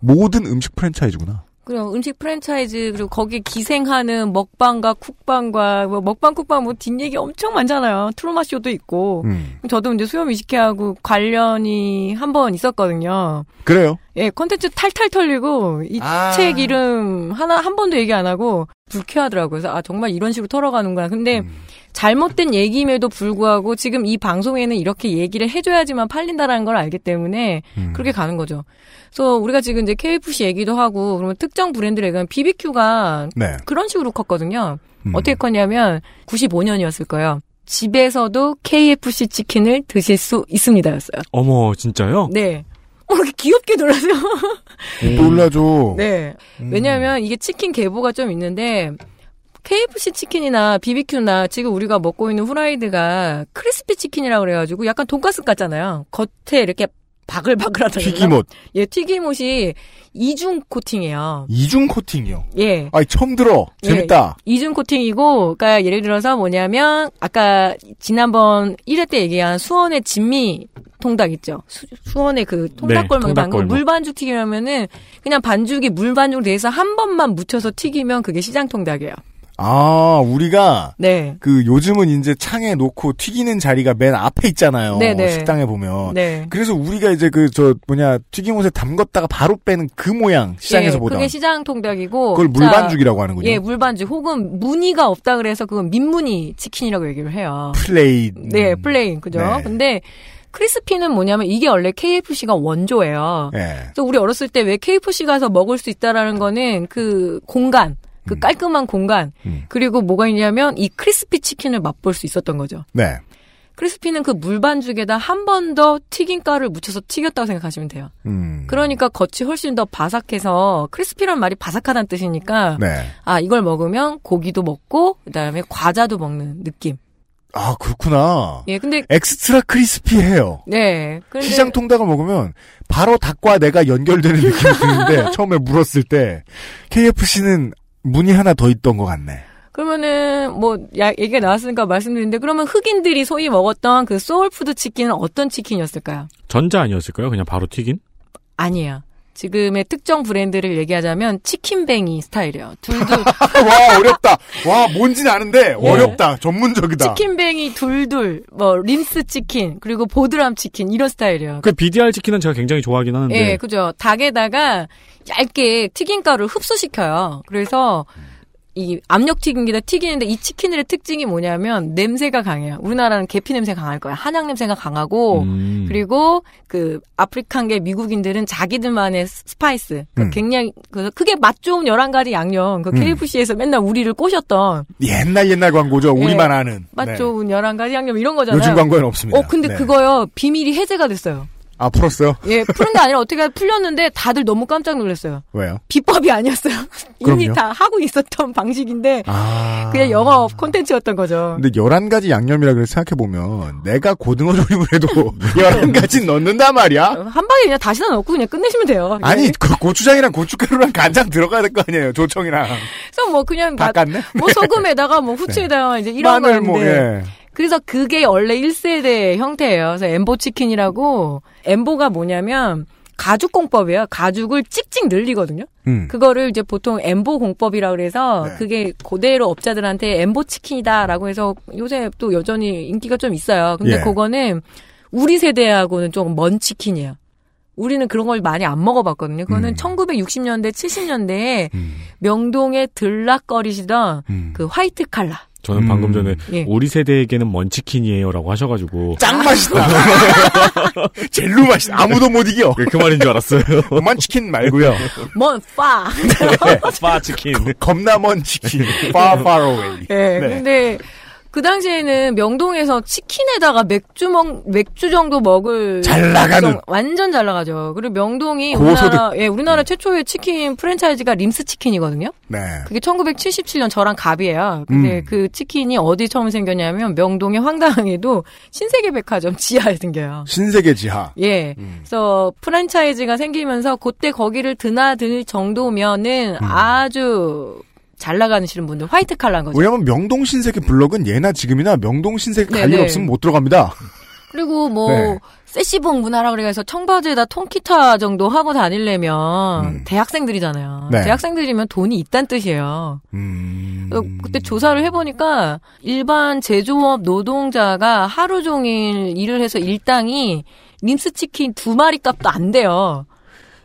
모든 음식 프랜차이즈구나. 그리고 음식 프랜차이즈 그리고 거기에 기생하는 먹방과 쿡방과 뭐 먹방 쿡방 뭐 뒷얘기 엄청 많잖아요. 트로마 쇼도 있고. 음. 저도 이제 수염 이식회하고 관련이 한 번 있었거든요. 그래요. 예, 콘텐츠 탈탈 털리고 이책 아. 이름 하나 한 번도 얘기 안 하고 불쾌하더라고요. 그래서 아 정말 이런 식으로 털어가는구나. 근데 음. 잘못된 얘기임에도 불구하고 지금 이 방송에는 이렇게 얘기를 해줘야지만 팔린다라는 걸 알기 때문에 음. 그렇게 가는 거죠. 그래서 우리가 지금 이제 KFC 얘기도 하고 그러면 특정 브랜드를 얘기하면 BBQ가 네. 그런 식으로 컸거든요. 음. 어떻게 컸냐면 95년이었을 거예요. 집에서도 KFC 치킨을 드실 수 있습니다였어요. 어머 진짜요? 네. 어, 이렇게 귀엽게 놀라세요. 놀라죠. 네. 음. 왜냐하면 이게 치킨 계보가 좀 있는데 KFC 치킨이나 BBQ나 지금 우리가 먹고 있는 후라이드가 크리스피 치킨이라고 그래가지고 약간 돈가스 같잖아요. 겉에 이렇게 바글바글하다. 튀김옷. 예, 튀김옷이 이중 코팅이에요. 이중 코팅이요. 예. 아이 처음 들어. 재밌다. 예, 이중 코팅이고, 그러니까 예를 들어서 뭐냐면 아까 지난번 1회 때 얘기한 수원의 진미 통닭 있죠. 수, 수원의 그 통닭골목 네, 방금. 물반죽 튀기려면은 그냥 반죽이 물반죽 돼서 한 번만 묻혀서 튀기면 그게 시장 통닭이에요. 아, 우리가 네. 그 요즘은 이제 창에 놓고 튀기는 자리가 맨 앞에 있잖아요. 네네. 식당에 보면. 네. 그래서 우리가 이제 그 저 뭐냐 튀김옷에 담궜다가 바로 빼는 그 모양 시장에서 예, 보다. 그게 시장 통닭이고. 그걸 자, 물반죽이라고 하는군요. 예, 물반죽 혹은 무늬가 없다 그래서 그건 민무늬 치킨이라고 얘기를 해요. plain. 네, plain 그죠. 네. 근데 크리스피는 뭐냐면 이게 원래 KFC가 원조예요. 예. 그래서 우리 어렸을 때 왜 KFC 가서 먹을 수 있다라는 거는 그 공간, 그 음. 깔끔한 공간, 음. 그리고 뭐가 있냐면 이 크리스피 치킨을 맛볼 수 있었던 거죠. 네. 크리스피는 그 물반죽에다 한 번 더 튀김가루를 묻혀서 튀겼다고 생각하시면 돼요. 음. 그러니까 겉이 훨씬 더 바삭해서 크리스피란 말이 바삭하다는 뜻이니까 네. 아 이걸 먹으면 고기도 먹고 그다음에 과자도 먹는 느낌. 아, 그렇구나. 예, 근데 extra crispy해요. 네. 시장 통닭을 먹으면 바로 닭과 내가 연결되는 느낌이 드는데 처음에 물었을 때 KFC는 문이 하나 더 있던 것 같네. 그러면은 뭐 야, 얘기가 나왔으니까 말씀드리는데 그러면 흑인들이 소위 먹었던 그 soul food 치킨은 어떤 치킨이었을까요? 전자 아니었을까요? 그냥 바로 튀긴? 아니에요. 지금의 특정 브랜드를 얘기하자면 치킨뱅이 스타일이에요. 둘둘 와, 어렵다. 와, 뭔지는 아는데 어렵다. 전문적이다. 치킨뱅이 둘둘 뭐 림스 치킨 그리고 보드람 치킨 이런 스타일이에요. 그 BDR 치킨은 제가 굉장히 좋아하긴 하는데. 예, 그죠. 닭에다가 얇게 튀김가루를 흡수시켜요. 그래서 이 압력 튀김기다 튀기는데 이 치킨들의 특징이 뭐냐면 냄새가 강해요. 우리나라는 계피 냄새 강할 거야. 한약 냄새가 강하고 음. 그리고 그 아프리칸계 미국인들은 자기들만의 spice 그 음. 굉장히 그 크게 맛 좋은 11가지 양념 그 음. KFC에서 맨날 우리를 꼬셨던 옛날 옛날 광고죠. 우리만 아는. 맛 네. 좋은 11가지 양념 이런 거잖아요. 요즘 광고에는 없습니다. 어 근데 네. 그거요. 비밀이 해제가 됐어요. 아, 풀었어요? 예, 푸는 게 아니라 어떻게 풀렸는데 다들 너무 깜짝 놀랐어요. 왜요? 비법이 아니었어요. 이미 그럼요. 다 하고 있었던 방식인데 아. 그냥 영업 콘텐츠였던 거죠. 근데 11가지 양념이라 그래서 생각해보면 내가 고등어 조림을 해도 11가지 넣는단 말이야? 한 방에 그냥 다시다 넣고 그냥 끝내시면 돼요. 아니, 예. 그 고추장이랑 고춧가루랑 간장 들어가야 될 거 아니에요. 조청이랑. 그래서 뭐 그냥 다 마- 깠네? 뭐 소금에다가 뭐 후추에다가 이제 이런 마늘 거였는데 뭐, 예. 그래서 그게 원래 1세대 형태예요. 그래서 엠보 치킨이라고 엠보가 뭐냐면 가죽 공법이에요. 가죽을 찍찍 늘리거든요. 음. 그거를 이제 보통 엠보 공법이라 그래서 네. 그게 그대로 업자들한테 엠보 치킨이다라고 해서 요새 또 여전히 인기가 좀 있어요. 근데 예. 그거는 우리 세대하고는 조금 먼 치킨이에요. 우리는 그런 걸 많이 안 먹어봤거든요. 그거는 음. 1960년대, 70년대에 음. 명동에 들락거리시던 음. 그 화이트 칼라. 저는 음. 방금 전에 예. 우리 세대에게는 먼치킨이에요라고 하셔가지고 짱 맛있다. 젤로 맛있다. 아무도 못 이겨. 그 말인 줄 알았어요. 먼 치킨 말고요. 먼 파. 파치킨. 겁나 먼 치킨. Far far away. 예. 네. 근데 그 당시에는 명동에서 치킨에다가 맥주 먹 맥주 정도 먹을 잘 나가는. 정- 완전 잘 나가죠. 그리고 명동이 고소득. 우리나라 예, 우리나라 최초의 치킨 프랜차이즈가 림스 치킨이거든요. 네. 그게 1977년 저랑 갑이에요. 근데 음. 그 치킨이 어디 처음 생겼냐면 명동의 황당에도 신세계백화점 지하에 생겨요. 신세계 지하. 예. 음. 그래서 프랜차이즈가 생기면서 그때 거기를 드나들 정도면은 음. 아주 잘 나가시는 분들 화이트 칼라인 거죠. 왜냐면 명동 신세계 블럭은 예나 지금이나 명동 신세계 갈일 네네. 없으면 못 들어갑니다. 그리고 뭐 네. 세시봉 문화라 그래서 청바지에다 통기타 정도 하고 다니려면 음. 대학생들이잖아요. 네. 대학생들이면 돈이 있단 뜻이에요. 음. 어, 그때 조사를 해보니까 일반 제조업 노동자가 하루 종일 일을 해서 일당이 림스 치킨 두 마리 값도 안 돼요.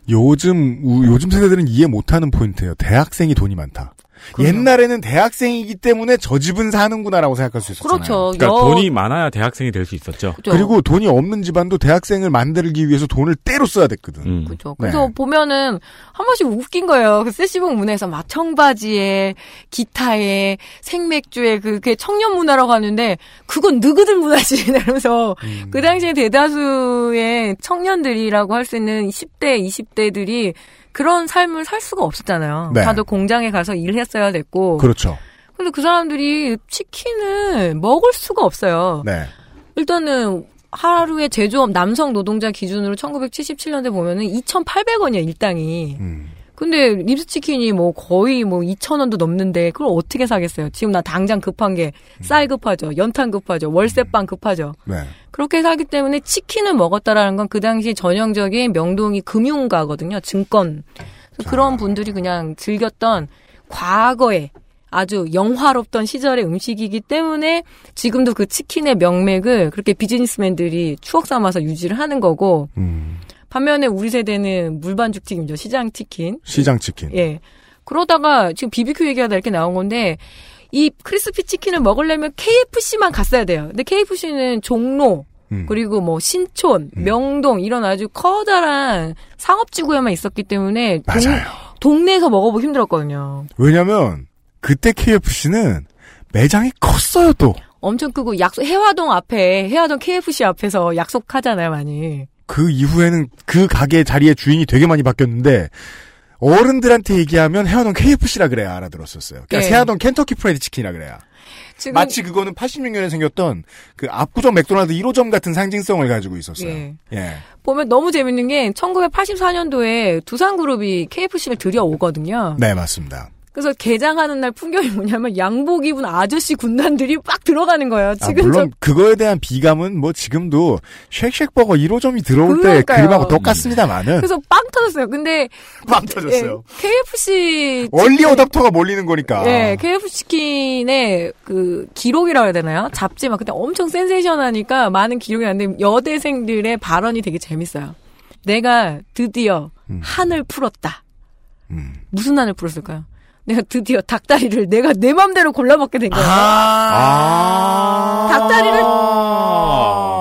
요즘 우- 요즘 세대들은 이해 못하는 포인트예요. 대학생이 돈이 많다. 그럼요. 옛날에는 대학생이기 때문에 저 집은 사는구나라고 생각할 수 있었잖아요. 그렇죠. 그러니까 여- 돈이 많아야 대학생이 될 수 있었죠. 그죠. 그리고 돈이 없는 집안도 대학생을 만들기 위해서 돈을 때로 써야 됐거든. 음. 그죠. 네. 그래서 보면은 한 번씩 웃긴 거예요. 그 세시봉 문화에서 막 청바지에 기타에 생맥주에 그게 청년 문화라고 하는데 그건 느그들 문화지 이러면서 음. 그 당시에 대다수의 청년들이라고 할 수 있는 10대, 20대들이 그런 삶을 살 수가 없었잖아요. 네. 다들 공장에 가서 일했어야 됐고. 그렇죠. 근데 그 사람들이 치킨을 먹을 수가 없어요. 네. 일단은 하루에 제조업 남성 노동자 기준으로 1977년대 보면은 2,800원이야 일당이. 음. 근데 립스치킨이 뭐 거의 뭐 2,000원도 넘는데 그걸 어떻게 사겠어요? 지금 나 당장 급한 게 쌀 급하죠, 연탄 급하죠, 월세빵 급하죠. 네. 그렇게 사기 때문에 치킨을 먹었다라는 건 그 당시 전형적인 명동이 금융가거든요, 증권. 그런 분들이 그냥 즐겼던 과거에 아주 영화롭던 시절의 음식이기 때문에 지금도 그 치킨의 명맥을 그렇게 비즈니스맨들이 추억 삼아서 유지를 하는 거고 음. 반면에 우리 세대는 물반죽 튀김이죠. 시장 치킨. 시장 치킨. 예. 그러다가 지금 BBQ 얘기하다 이렇게 나온 건데 이 크리스피 치킨을 먹으려면 KFC만 갔어야 돼요. 근데 KFC는 종로 음. 그리고 뭐 신촌, 음. 명동 이런 아주 커다란 상업지구에만 있었기 때문에 동, 맞아요. 동 네에서 먹어보기 힘들었거든요. 왜냐면 그때 KFC는 매장이 컸어요 또. 엄청 크고 약속 해화동 앞에 해화동 KFC 앞에서 약속하잖아요, 많이. 그 이후에는 그 가게 자리의 주인이 되게 많이 바뀌었는데 어른들한테 얘기하면 혜화동 KFC라 그래야 알아들었었어요. 그러니까 네. 혜화동 켄터키 프라이드 치킨이라 그래야. 지금 마치 그거는 86년에 생겼던 그 압구정 맥도날드 1호점 같은 상징성을 가지고 있었어요. 예. 예. 보면 너무 재밌는 게 1984년도에 두산그룹이 KFC를 들여오거든요. 네, 맞습니다. 그래서 개장하는 날 풍경이 뭐냐면 양복 입은 아저씨 군단들이 빡 들어가는 거예요. 아, 지금 물론 그거에 대한 비감은 뭐 지금도 쉑쉑버거 1호점이 들어올 때 그러니까요. 그림하고 똑같습니다만은 그래서 빵 터졌어요. 근데 빵 터졌어요. 예, KFC 원리 어답터가 몰리는 거니까. 예, KFC 치킨의 그 기록이라고 해야 되나요? 잡지 막 그때 엄청 센세이션하니까 많은 기록이 나는데 여대생들의 발언이 되게 재밌어요. 내가 드디어 음. 한을 풀었다. 음. 무슨 한을 풀었을까요? 내가 드디어 닭다리를 내가 내 맘대로 골라 먹게 된 거야. 아. 닭다리를 아.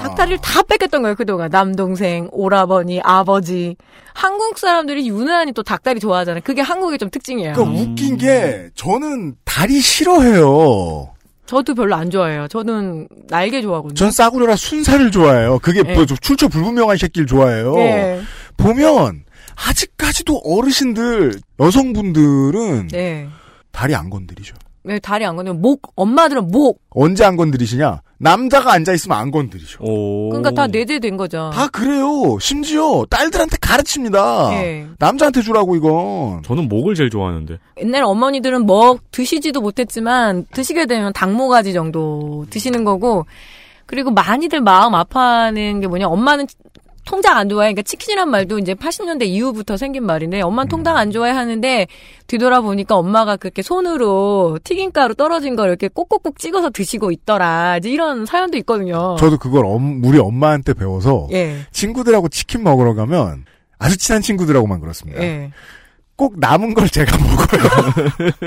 닭다리를 다 뺏겼던 거예요 그동안 남동생, 오라버니, 아버지. 한국 사람들이 유난히 또 닭다리 좋아하잖아요. 그게 한국의 좀 특징이에요. 그러니까 웃긴 게 저는 다리 싫어해요. 저도 별로 안 좋아해요. 저는 날개 좋아하거든요. 전 싸구려라 순살을 좋아해요. 그게 네. 뭐 출처 불분명한 새끼를 좋아해요. 네. 보면 아직까지도 어르신들 여성분들은 네. 다리 안 건드리죠. 왜 다리 안 건드면 목 엄마들은 목 언제 안 건드리시냐? 남자가 앉아 있으면 안 건드리죠. 오. 그러니까 다 내재된 거죠. 다 그래요. 심지어 딸들한테 가르칩니다. 예. 남자한테 주라고 이건. 저는 목을 제일 좋아하는데. 옛날 어머니들은 먹 드시지도 못했지만 드시게 되면 닭모가지 정도 드시는 거고 그리고 많이들 마음 아파하는 게 뭐냐 엄마는 통닭 안 좋아해. 그러니까 치킨이란 말도 이제 80년대 이후부터 생긴 말인데 엄마는 통닭 안 좋아해 하는데 뒤돌아보니까 엄마가 그렇게 손으로 튀김가루 떨어진 걸 이렇게 꼭꼭꼭 찍어서 드시고 있더라. 이제 이런 사연도 있거든요. 저도 그걸 엄- 우리 엄마한테 배워서 예. 친구들하고 치킨 먹으러 가면 아주 친한 친구들하고만 그렇습니다. 예. 꼭 남은 걸 제가 먹어요.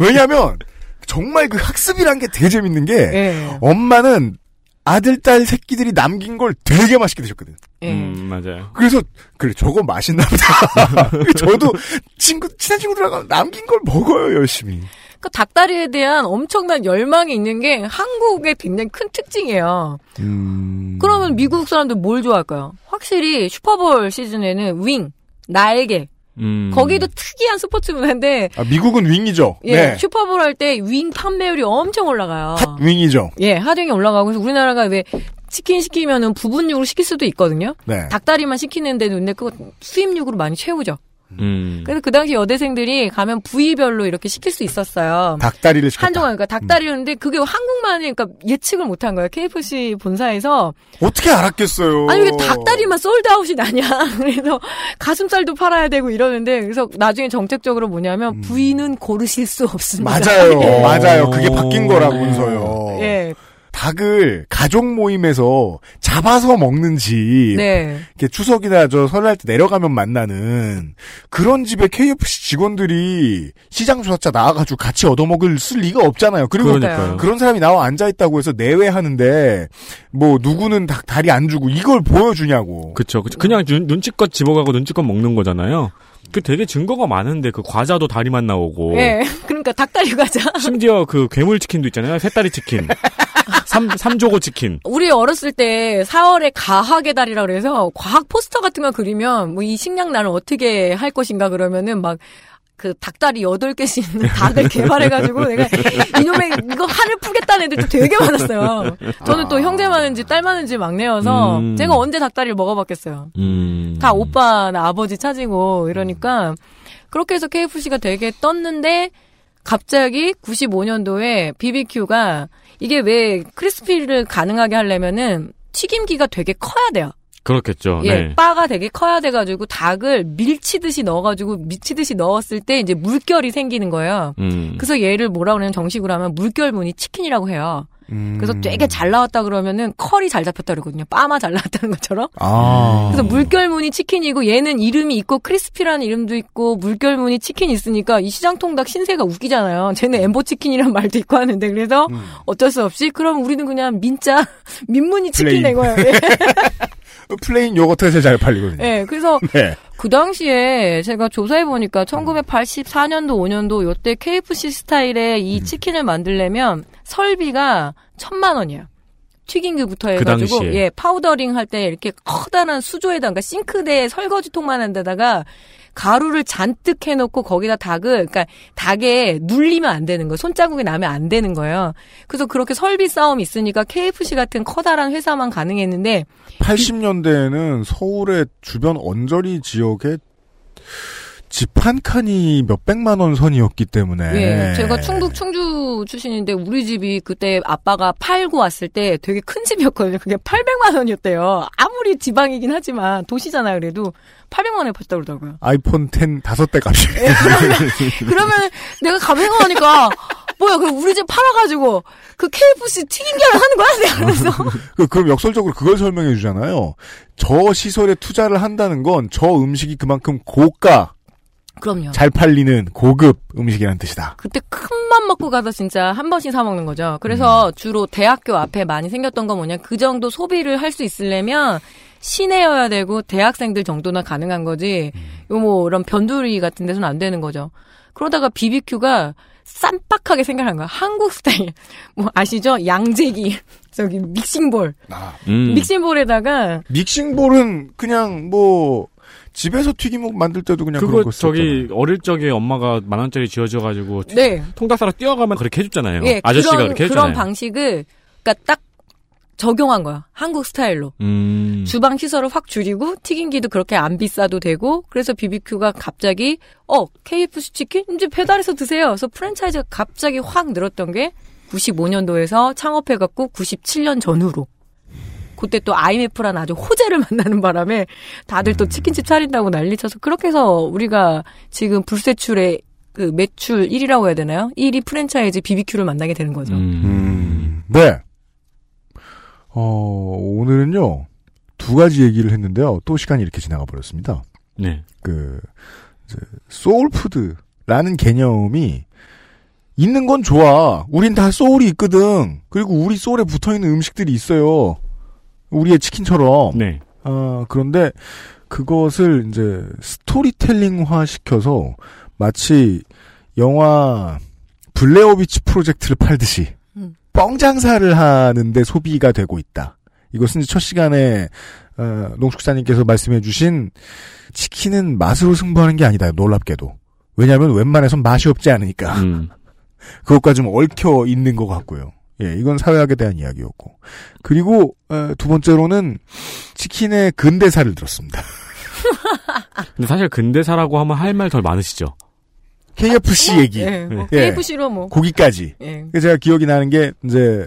왜냐하면 정말 그 학습이란 게 되게 재밌는 게 예. 엄마는 아들 딸 새끼들이 남긴 걸 되게 맛있게 드셨거든. 예. 음, 맞아요. 그래서 그래 저거 맛있나 보다. 저도 친구 친한 친구들하고 남긴 걸 먹어요 열심히. 그 닭다리에 대한 엄청난 열망이 있는 게 한국의 굉장히 큰 특징이에요. 음. 그러면 미국 사람들 뭘 좋아할까요? 확실히 슈퍼볼 시즌에는 윙, 날개, 음. 거기도 특이한 스포츠 문화인데 아, 미국은 윙이죠. 예, 네. 슈퍼볼 할 때 윙 판매율이 엄청 올라가요. 핫 윙이죠. 예, 하등이 올라가고 그래서 우리나라가 왜 치킨 시키면은 부분육으로 시킬 수도 있거든요. 네. 닭다리만 시키는데도 근데 그거 수입육으로 많이 채우죠. 음. 그래서 그 당시 여대생들이 가면 부위별로 이렇게 시킬 수 있었어요. 닭다리를 시켰다. 한동안 그러니까 닭다리였는데 그게 한국만이 그러니까 예측을 못한 거예요. KFC 본사에서 어떻게 알았겠어요? 아니 왜 닭다리만 솔드아웃이 나냐. 그래서 가슴살도 팔아야 되고 이러는데 그래서 나중에 정책적으로 뭐냐면 부위는 고르실 수 없습니다. 음. 맞아요. 예. 맞아요. 그게 바뀐 거라면서요. 예. 닭을 가족 모임에서 잡아서 먹는지 네. 이렇게 추석이나 저 설날 때 내려가면 만나는 그런 집에 KFC 직원들이 시장 조사차 나와가지고 같이 얻어먹을 쓸 리가 없잖아요. 그리고 그러니까요. 그런 사람이 나와 앉아 있다고 해서 내외하는데 뭐 누구는 닭 다리 안 주고 이걸 보여주냐고. 그쵸. 그쵸. 그냥 눈, 눈치껏 집어가고 눈치껏 먹는 거잖아요. 그 되게 증거가 많은데 그 과자도 다리만 나오고. 예. 그러니까 닭다리 과자. 심지어 그 괴물 치킨도 있잖아요. 새다리 치킨. 삼, 삼조고 치킨. 우리 어렸을 때 4월에 가학의 달이라 그래서 과학 포스터 같은 거 그리면 뭐 이 식량난을 어떻게 할 것인가 그러면은 막 그 닭다리 8개씩 있는 닭을 개발해가지고 내가 이놈의 이거 한을 풀겠다는 애들도 되게 많았어요. 저는 또 형제 많은지 딸 많은지 막내여서 음. 제가 언제 닭다리를 먹어봤겠어요. 음. 다 오빠나 아버지 차지고 이러니까 그렇게 해서 KFC가 되게 떴는데 갑자기 95년도에 BBQ가 이게 왜 크리스피를 가능하게 하려면은 튀김기가 되게 커야 돼요. 그렇겠죠. 예, 네. 바가 되게 커야 돼가지고 닭을 밀치듯이 넣어가지고 미치듯이 넣었을 때 이제 물결이 생기는 거예요. 음. 그래서 얘를 뭐라 그러냐면 정식으로 하면 물결무늬 치킨이라고 해요. 음. 그래서 되게 잘 나왔다 그러면은 컬이 잘 잡혔다 그러거든요. 빠마 잘 나왔다는 것처럼. 아. 그래서 물결무늬 치킨이고 얘는 이름이 있고 크리스피라는 이름도 있고 물결무늬 치킨 있으니까 이 시장통닭 신세가 웃기잖아요. 쟤는 엠보 치킨이란 말도 있고 하는데 그래서 음. 어쩔 수 없이 그럼 우리는 그냥 민자 민무늬 치킨. 낸 거예요. 예. plain 요거트가 제일 잘 팔리거든요. 예, 그래서 네. 그 당시에 제가 조사해 보니까 1984년도 5년도 요때 KFC 스타일의 이 음. 치킨을 만들려면 설비가 천만 원이에요. 튀김기부터 그 해가지고 당시에. 예 powdering 할 때 이렇게 커다란 수조에다 그러니까 싱크대에 설거지통만 한 데다가 가루를 잔뜩 해놓고 거기다 닭을 그러니까 닭에 눌리면 안 되는 거예요. 손자국이 나면 안 되는 거예요. 그래서 그렇게 설비 싸움이 있으니까 KFC 같은 커다란 회사만 가능했는데 80년대에는 서울의 주변 언저리 지역에 집 한 칸이 몇백만 원 선이었기 때문에. 예, 제가 충북 충주 출신인데 우리 집이 그때 아빠가 팔고 왔을 때 되게 큰 집이었거든요. 그게 800만 원이었대요. 아무리 지방이긴 하지만 도시잖아요. 그래도 800만 원에 팔다 그러더라고요. 아이폰 10 다섯 대 값이. 그러면 내가 가만 생각하니까 뭐야 그럼 우리 집 팔아가지고 그 KFC 튀김기를 하는 거야? 내가 그래서 그, 그럼 역설적으로 그걸 설명해 주잖아요. 저 시설에 투자를 한다는 건 저 음식이 그만큼 고가, 그럼요. 잘 팔리는 고급 음식이라는 뜻이다. 그때 큰 맘 먹고 가서 진짜 한 번씩 사 먹는 거죠. 그래서 주로 대학교 앞에 많이 생겼던 건 뭐냐 그 정도 소비를 할 수 있으려면 시내여야 되고 대학생들 정도나 가능한 거지. 요뭐 이런 변두리 같은 데서는 안 되는 거죠. 그러다가 BBQ가 쌈박하게 생각한 거야. 한국 스타일. 뭐 아시죠? 양재기. 저기 믹싱볼. 음. 믹싱볼에다가 믹싱볼은 그냥 뭐 집에서 튀김 만들 때도 그냥 그거 그런 거 저기 어릴 적에 엄마가 만 원짜리 쥐어줘가지고 네. 통닭 사러 뛰어가면 그렇게 해줬잖아요. 예, 아저씨가 그런, 그렇게 해줬잖아요. 그런 방식을 그러니까 딱 적용한 거야. 한국 스타일로. 음. 주방 시설을 확 줄이고 튀김기도 그렇게 안 비싸도 되고 그래서 BBQ가 갑자기 어 KFC 치킨 이제 배달해서 드세요. 그래서 프랜차이즈가 갑자기 확 늘었던 게 95년도에서 창업해갖고 97년 전후로 그때 또 IMF라는 아주 호재를 만나는 바람에 다들 음. 또 치킨집 차린다고 난리쳐서 그렇게 해서 우리가 지금 불세출의 그 매출 1위라고 해야 되나요? 1위 프랜차이즈 BBQ를 만나게 되는 거죠. 음, 네. 어, 오늘은요, 두 가지 얘기를 했는데요. 또 시간이 이렇게 지나가 버렸습니다. 네. 그, soul food라는 개념이 있는 건 좋아. 우린 다 soul이 있거든. 그리고 우리 soul에 붙어 있는 음식들이 있어요. 우리의 치킨처럼. 네. 아, 그런데 그것을 이제 스토리텔링화 시켜서 마치 영화 블레어비치 프로젝트를 팔듯이 음. 뻥 장사를 하는데 소비가 되고 있다. 이것은 첫 시간에 어, 농축사님께서 말씀해주신 치킨은 맛으로 승부하는 게 아니다. 놀랍게도. 왜냐하면 웬만해선 맛이 없지 않으니까. 음. 그것과 좀 얽혀 있는 것 같고요. 예, 이건 사회학에 대한 이야기였고. 그리고 어, 두 번째로는 치킨의 근대사를 들었습니다. 근데 사실 근대사라고 하면 할 말 덜 많으시죠. KFC 얘기. 예, 뭐 예. KFC로 뭐. 고기까지. 예. 그래서 제가 기억이 나는 게 이제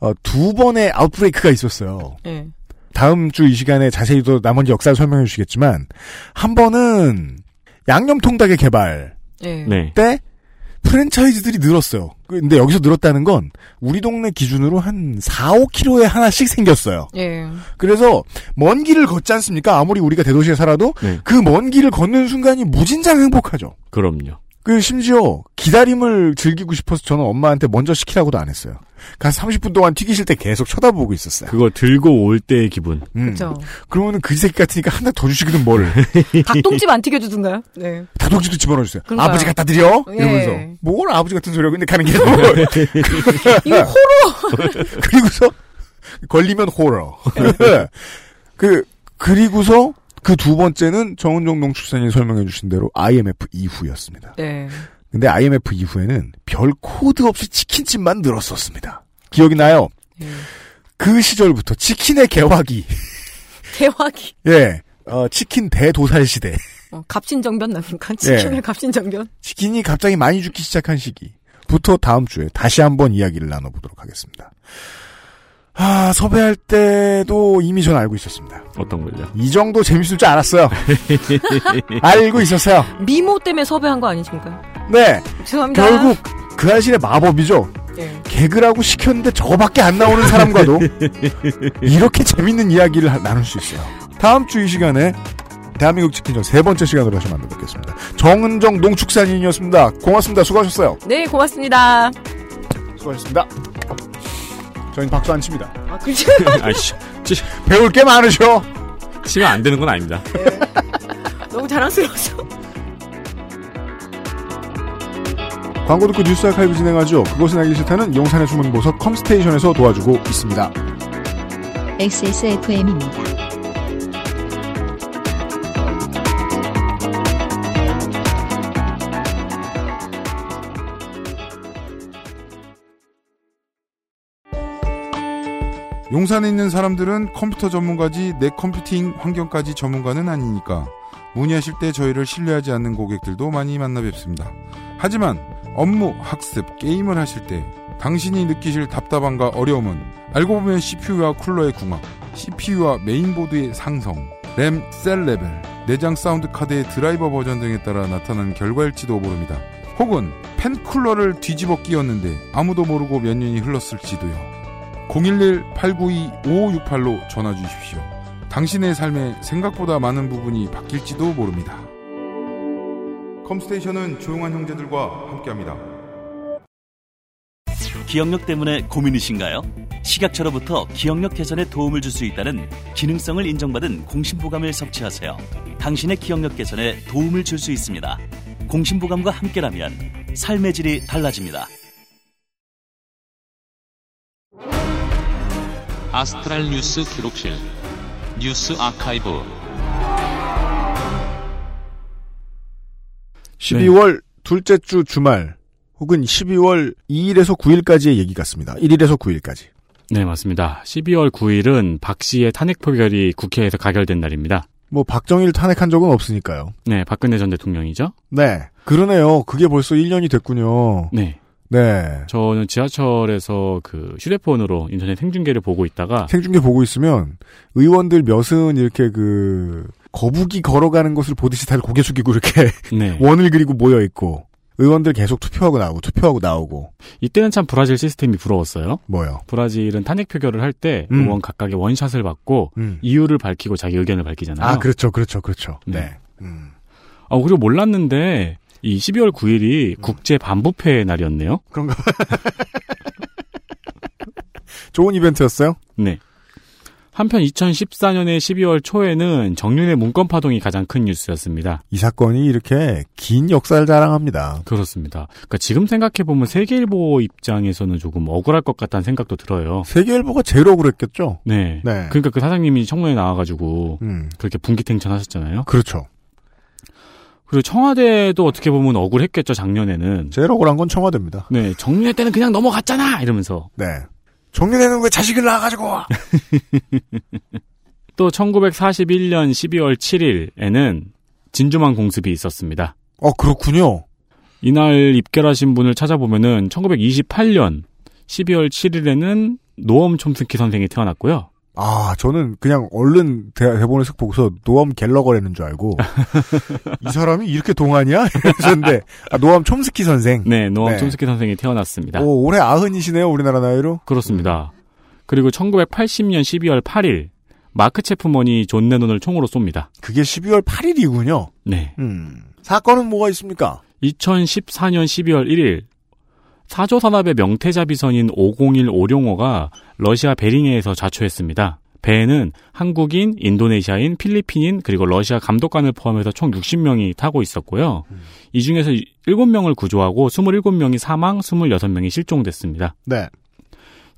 어, 두 번의 아웃브레이크가 있었어요. 예. 다음 주 이 시간에 자세히 또 나머지 역사를 설명해 주시겠지만 한 번은 양념 통닭의 개발 예. 네. 때 프랜차이즈들이 늘었어요. 근데 여기서 늘었다는 건 우리 동네 기준으로 한 4, 5km에 하나씩 생겼어요. 예. 그래서 먼 길을 걷지 않습니까? 아무리 우리가 대도시에 살아도 네. 그먼 길을 걷는 순간이 무진장 행복하죠. 그럼요. 그 심지어 기다림을 즐기고 싶어서 저는 엄마한테 먼저 시키라고도 안 했어요. 가서 30분 동안 튀기실 때 계속 쳐다보고 있었어요. 그거 들고 올 때의 기분. 음. 그죠. 그러면은 그 새끼 같으니까 하나 더 주시거든 뭘. 닭똥집 안 튀겨주든가요? 네. 다독지도 집어넣어주세요. 그러니까요. 아버지 갖다 드려? 예. 이러면서. 뭘 아버지 같은 소리야. 근데 가는 게 이거 호러! 그리고서 걸리면 호러. 그 그리고서 그 두 번째는 정은정 농축산이 설명해 주신 대로 IMF 이후였습니다. 네. 근데 IMF 이후에는 별 코드 없이 치킨집만 늘었었습니다. 기억이 나요? 예. 그 시절부터 치킨의 개화기. 개화기. 예. 어, 치킨 대도살 시대. 어, 갑신정변 납니까? 치킨의 예. 갑신정변? 치킨이 갑자기 많이 죽기 시작한 시기부터 다음 주에 다시 한번 이야기를 나눠보도록 하겠습니다. 아, 섭외할 때도 이미 전 알고 있었습니다. 어떤 걸요? 이 정도 재밌을 줄 알았어요. 알고 있었어요. 미모 때문에 섭외한 거 아니십니까? 네. 죄송합니다. 결국 그 아실의 마법이죠. 예. 개그라고 시켰는데 저거밖에 안 나오는 사람과도 이렇게 재밌는 이야기를 하- 나눌 수 있어요. 다음 주 이 시간에 대한민국 치킨전 세 번째 시간으로 다시 만나뵙겠습니다. 정은정 농축산인이었습니다. 고맙습니다. 수고하셨어요. 네, 고맙습니다. 수고하셨습니다. 저희는 박수 안 칩니다. 아, 그죠? 아이씨. 배울 게 많으셔. 치면 안 되는 건 아닙니다. 너무 자랑스러워서. 광고 듣고 뉴스 아카이브 진행하죠. 그것은 알기 싫다는 용산의 숨은 보석 컴스테이션에서 도와주고 있습니다. XSFM입니다. 용산에 있는 사람들은 컴퓨터 전문가지 내 컴퓨팅 환경까지 전문가는 아니니까 문의하실 때 저희를 신뢰하지 않는 고객들도 많이 만나 뵙습니다. 하지만 업무, 학습, 게임을 하실 때 당신이 느끼실 답답함과 어려움은 알고 보면 CPU와 쿨러의 궁합, CPU와 메인보드의 상성, 램, 셀 레벨, 내장 사운드 카드의 드라이버 버전 등에 따라 나타나는 결과일지도 모릅니다. 혹은 팬 쿨러를 뒤집어 끼웠는데 아무도 모르고 몇 년이 흘렀을지도요. 011-892-5568로 전화 주십시오. 당신의 삶에 생각보다 많은 부분이 바뀔지도 모릅니다. 컴스테이션은 조용한 형제들과 함께합니다. 기억력 때문에 고민이신가요? 식약처로부터 기억력 개선에 도움을 줄 수 있다는 기능성을 인정받은 공심보감을 섭취하세요. 당신의 기억력 개선에 도움을 줄 수 있습니다. 공심보감과 함께라면 삶의 질이 달라집니다. 아스트랄 뉴스 기록실 뉴스 아카이브 12월 둘째 주 주말 혹은 12월 2일에서 9일까지의 얘기 같습니다. 1일에서 9일까지. 네, 맞습니다. 12월 9일은 박 씨의 탄핵 표결이 국회에서 가결된 날입니다. 뭐 박정희를 탄핵한 적은 없으니까요. 네, 박근혜 전 대통령이죠. 네. 그러네요. 그게 벌써 1년이 됐군요. 네. 네. 저는 지하철에서 그 휴대폰으로 인터넷 생중계를 보고 있다가 생중계 보고 있으면 의원들 몇은 이렇게 그 거북이 걸어가는 것을 보듯이 다들 고개 숙이고 이렇게 네. 원을 그리고 모여 있고 의원들 계속 투표하고 나오고 투표하고 나오고 이때는 참 브라질 시스템이 부러웠어요. 뭐요? 브라질은 탄핵 표결을 할때 음. 의원 각각의 원샷을 받고 음. 이유를 밝히고 자기 의견을 밝히잖아요. 아 그렇죠 그렇죠 그렇죠. 네. 네. 음. 아, 그리고 몰랐는데 이 12월 9일이 국제 반부패 날이었네요. 그런가? 좋은 이벤트였어요. 네. 한편 2014년의 12월 초에는 정윤의 문건 파동이 가장 큰 뉴스였습니다. 이 사건이 이렇게 긴 역사를 자랑합니다. 그렇습니다. 그러니까 지금 생각해 보면 세계일보 입장에서는 조금 억울할 것 같다는 생각도 들어요. 세계일보가 제일 억울했겠죠. 네. 네. 그러니까 그 사장님이 청문회 나와가지고 음. 그렇게 분기탱천하셨잖아요. 그렇죠. 그리고 청와대도 어떻게 보면 억울했겠죠 작년에는. 제일 억울한 건 청와대입니다. 네. 정윤회 때는 그냥 넘어갔잖아 이러면서. 네. 정년에는 왜 자식을 낳아가지고 또 1941년 12월 7일에는 진주만 공습이 있었습니다. 어 그렇군요. 이날 입결하신 분을 찾아보면은 1928년 12월 7일에는 노엄 촘스키 선생이 태어났고요. 아 저는 그냥 얼른 대, 대본을 쓱 보고서 노엄 갤러거라는 줄 알고 이 사람이 이렇게 동안이야? 이러셨는데 아, 노엄 촘스키 선생. 네, 노엄 네. 촘스키 선생이 태어났습니다. 오, 올해 아흔이시네요 우리나라 나이로. 그렇습니다. 그리고 1980년 12월 8일 마크 채프먼이 존 레논을 총으로 쏩니다. 그게 12월 8일이군요. 네. 음. 사건은 뭐가 있습니까? 2014년 12월 1일 사조 산업의 명태자 비선인 501 오룡호가 러시아 베링해에서 자초했습니다. 배에는 한국인, 인도네시아인, 필리핀인 그리고 러시아 감독관을 포함해서 총 60명이 타고 있었고요. 이 중에서 7명을 구조하고 27명이 사망, 26명이 실종됐습니다. 네.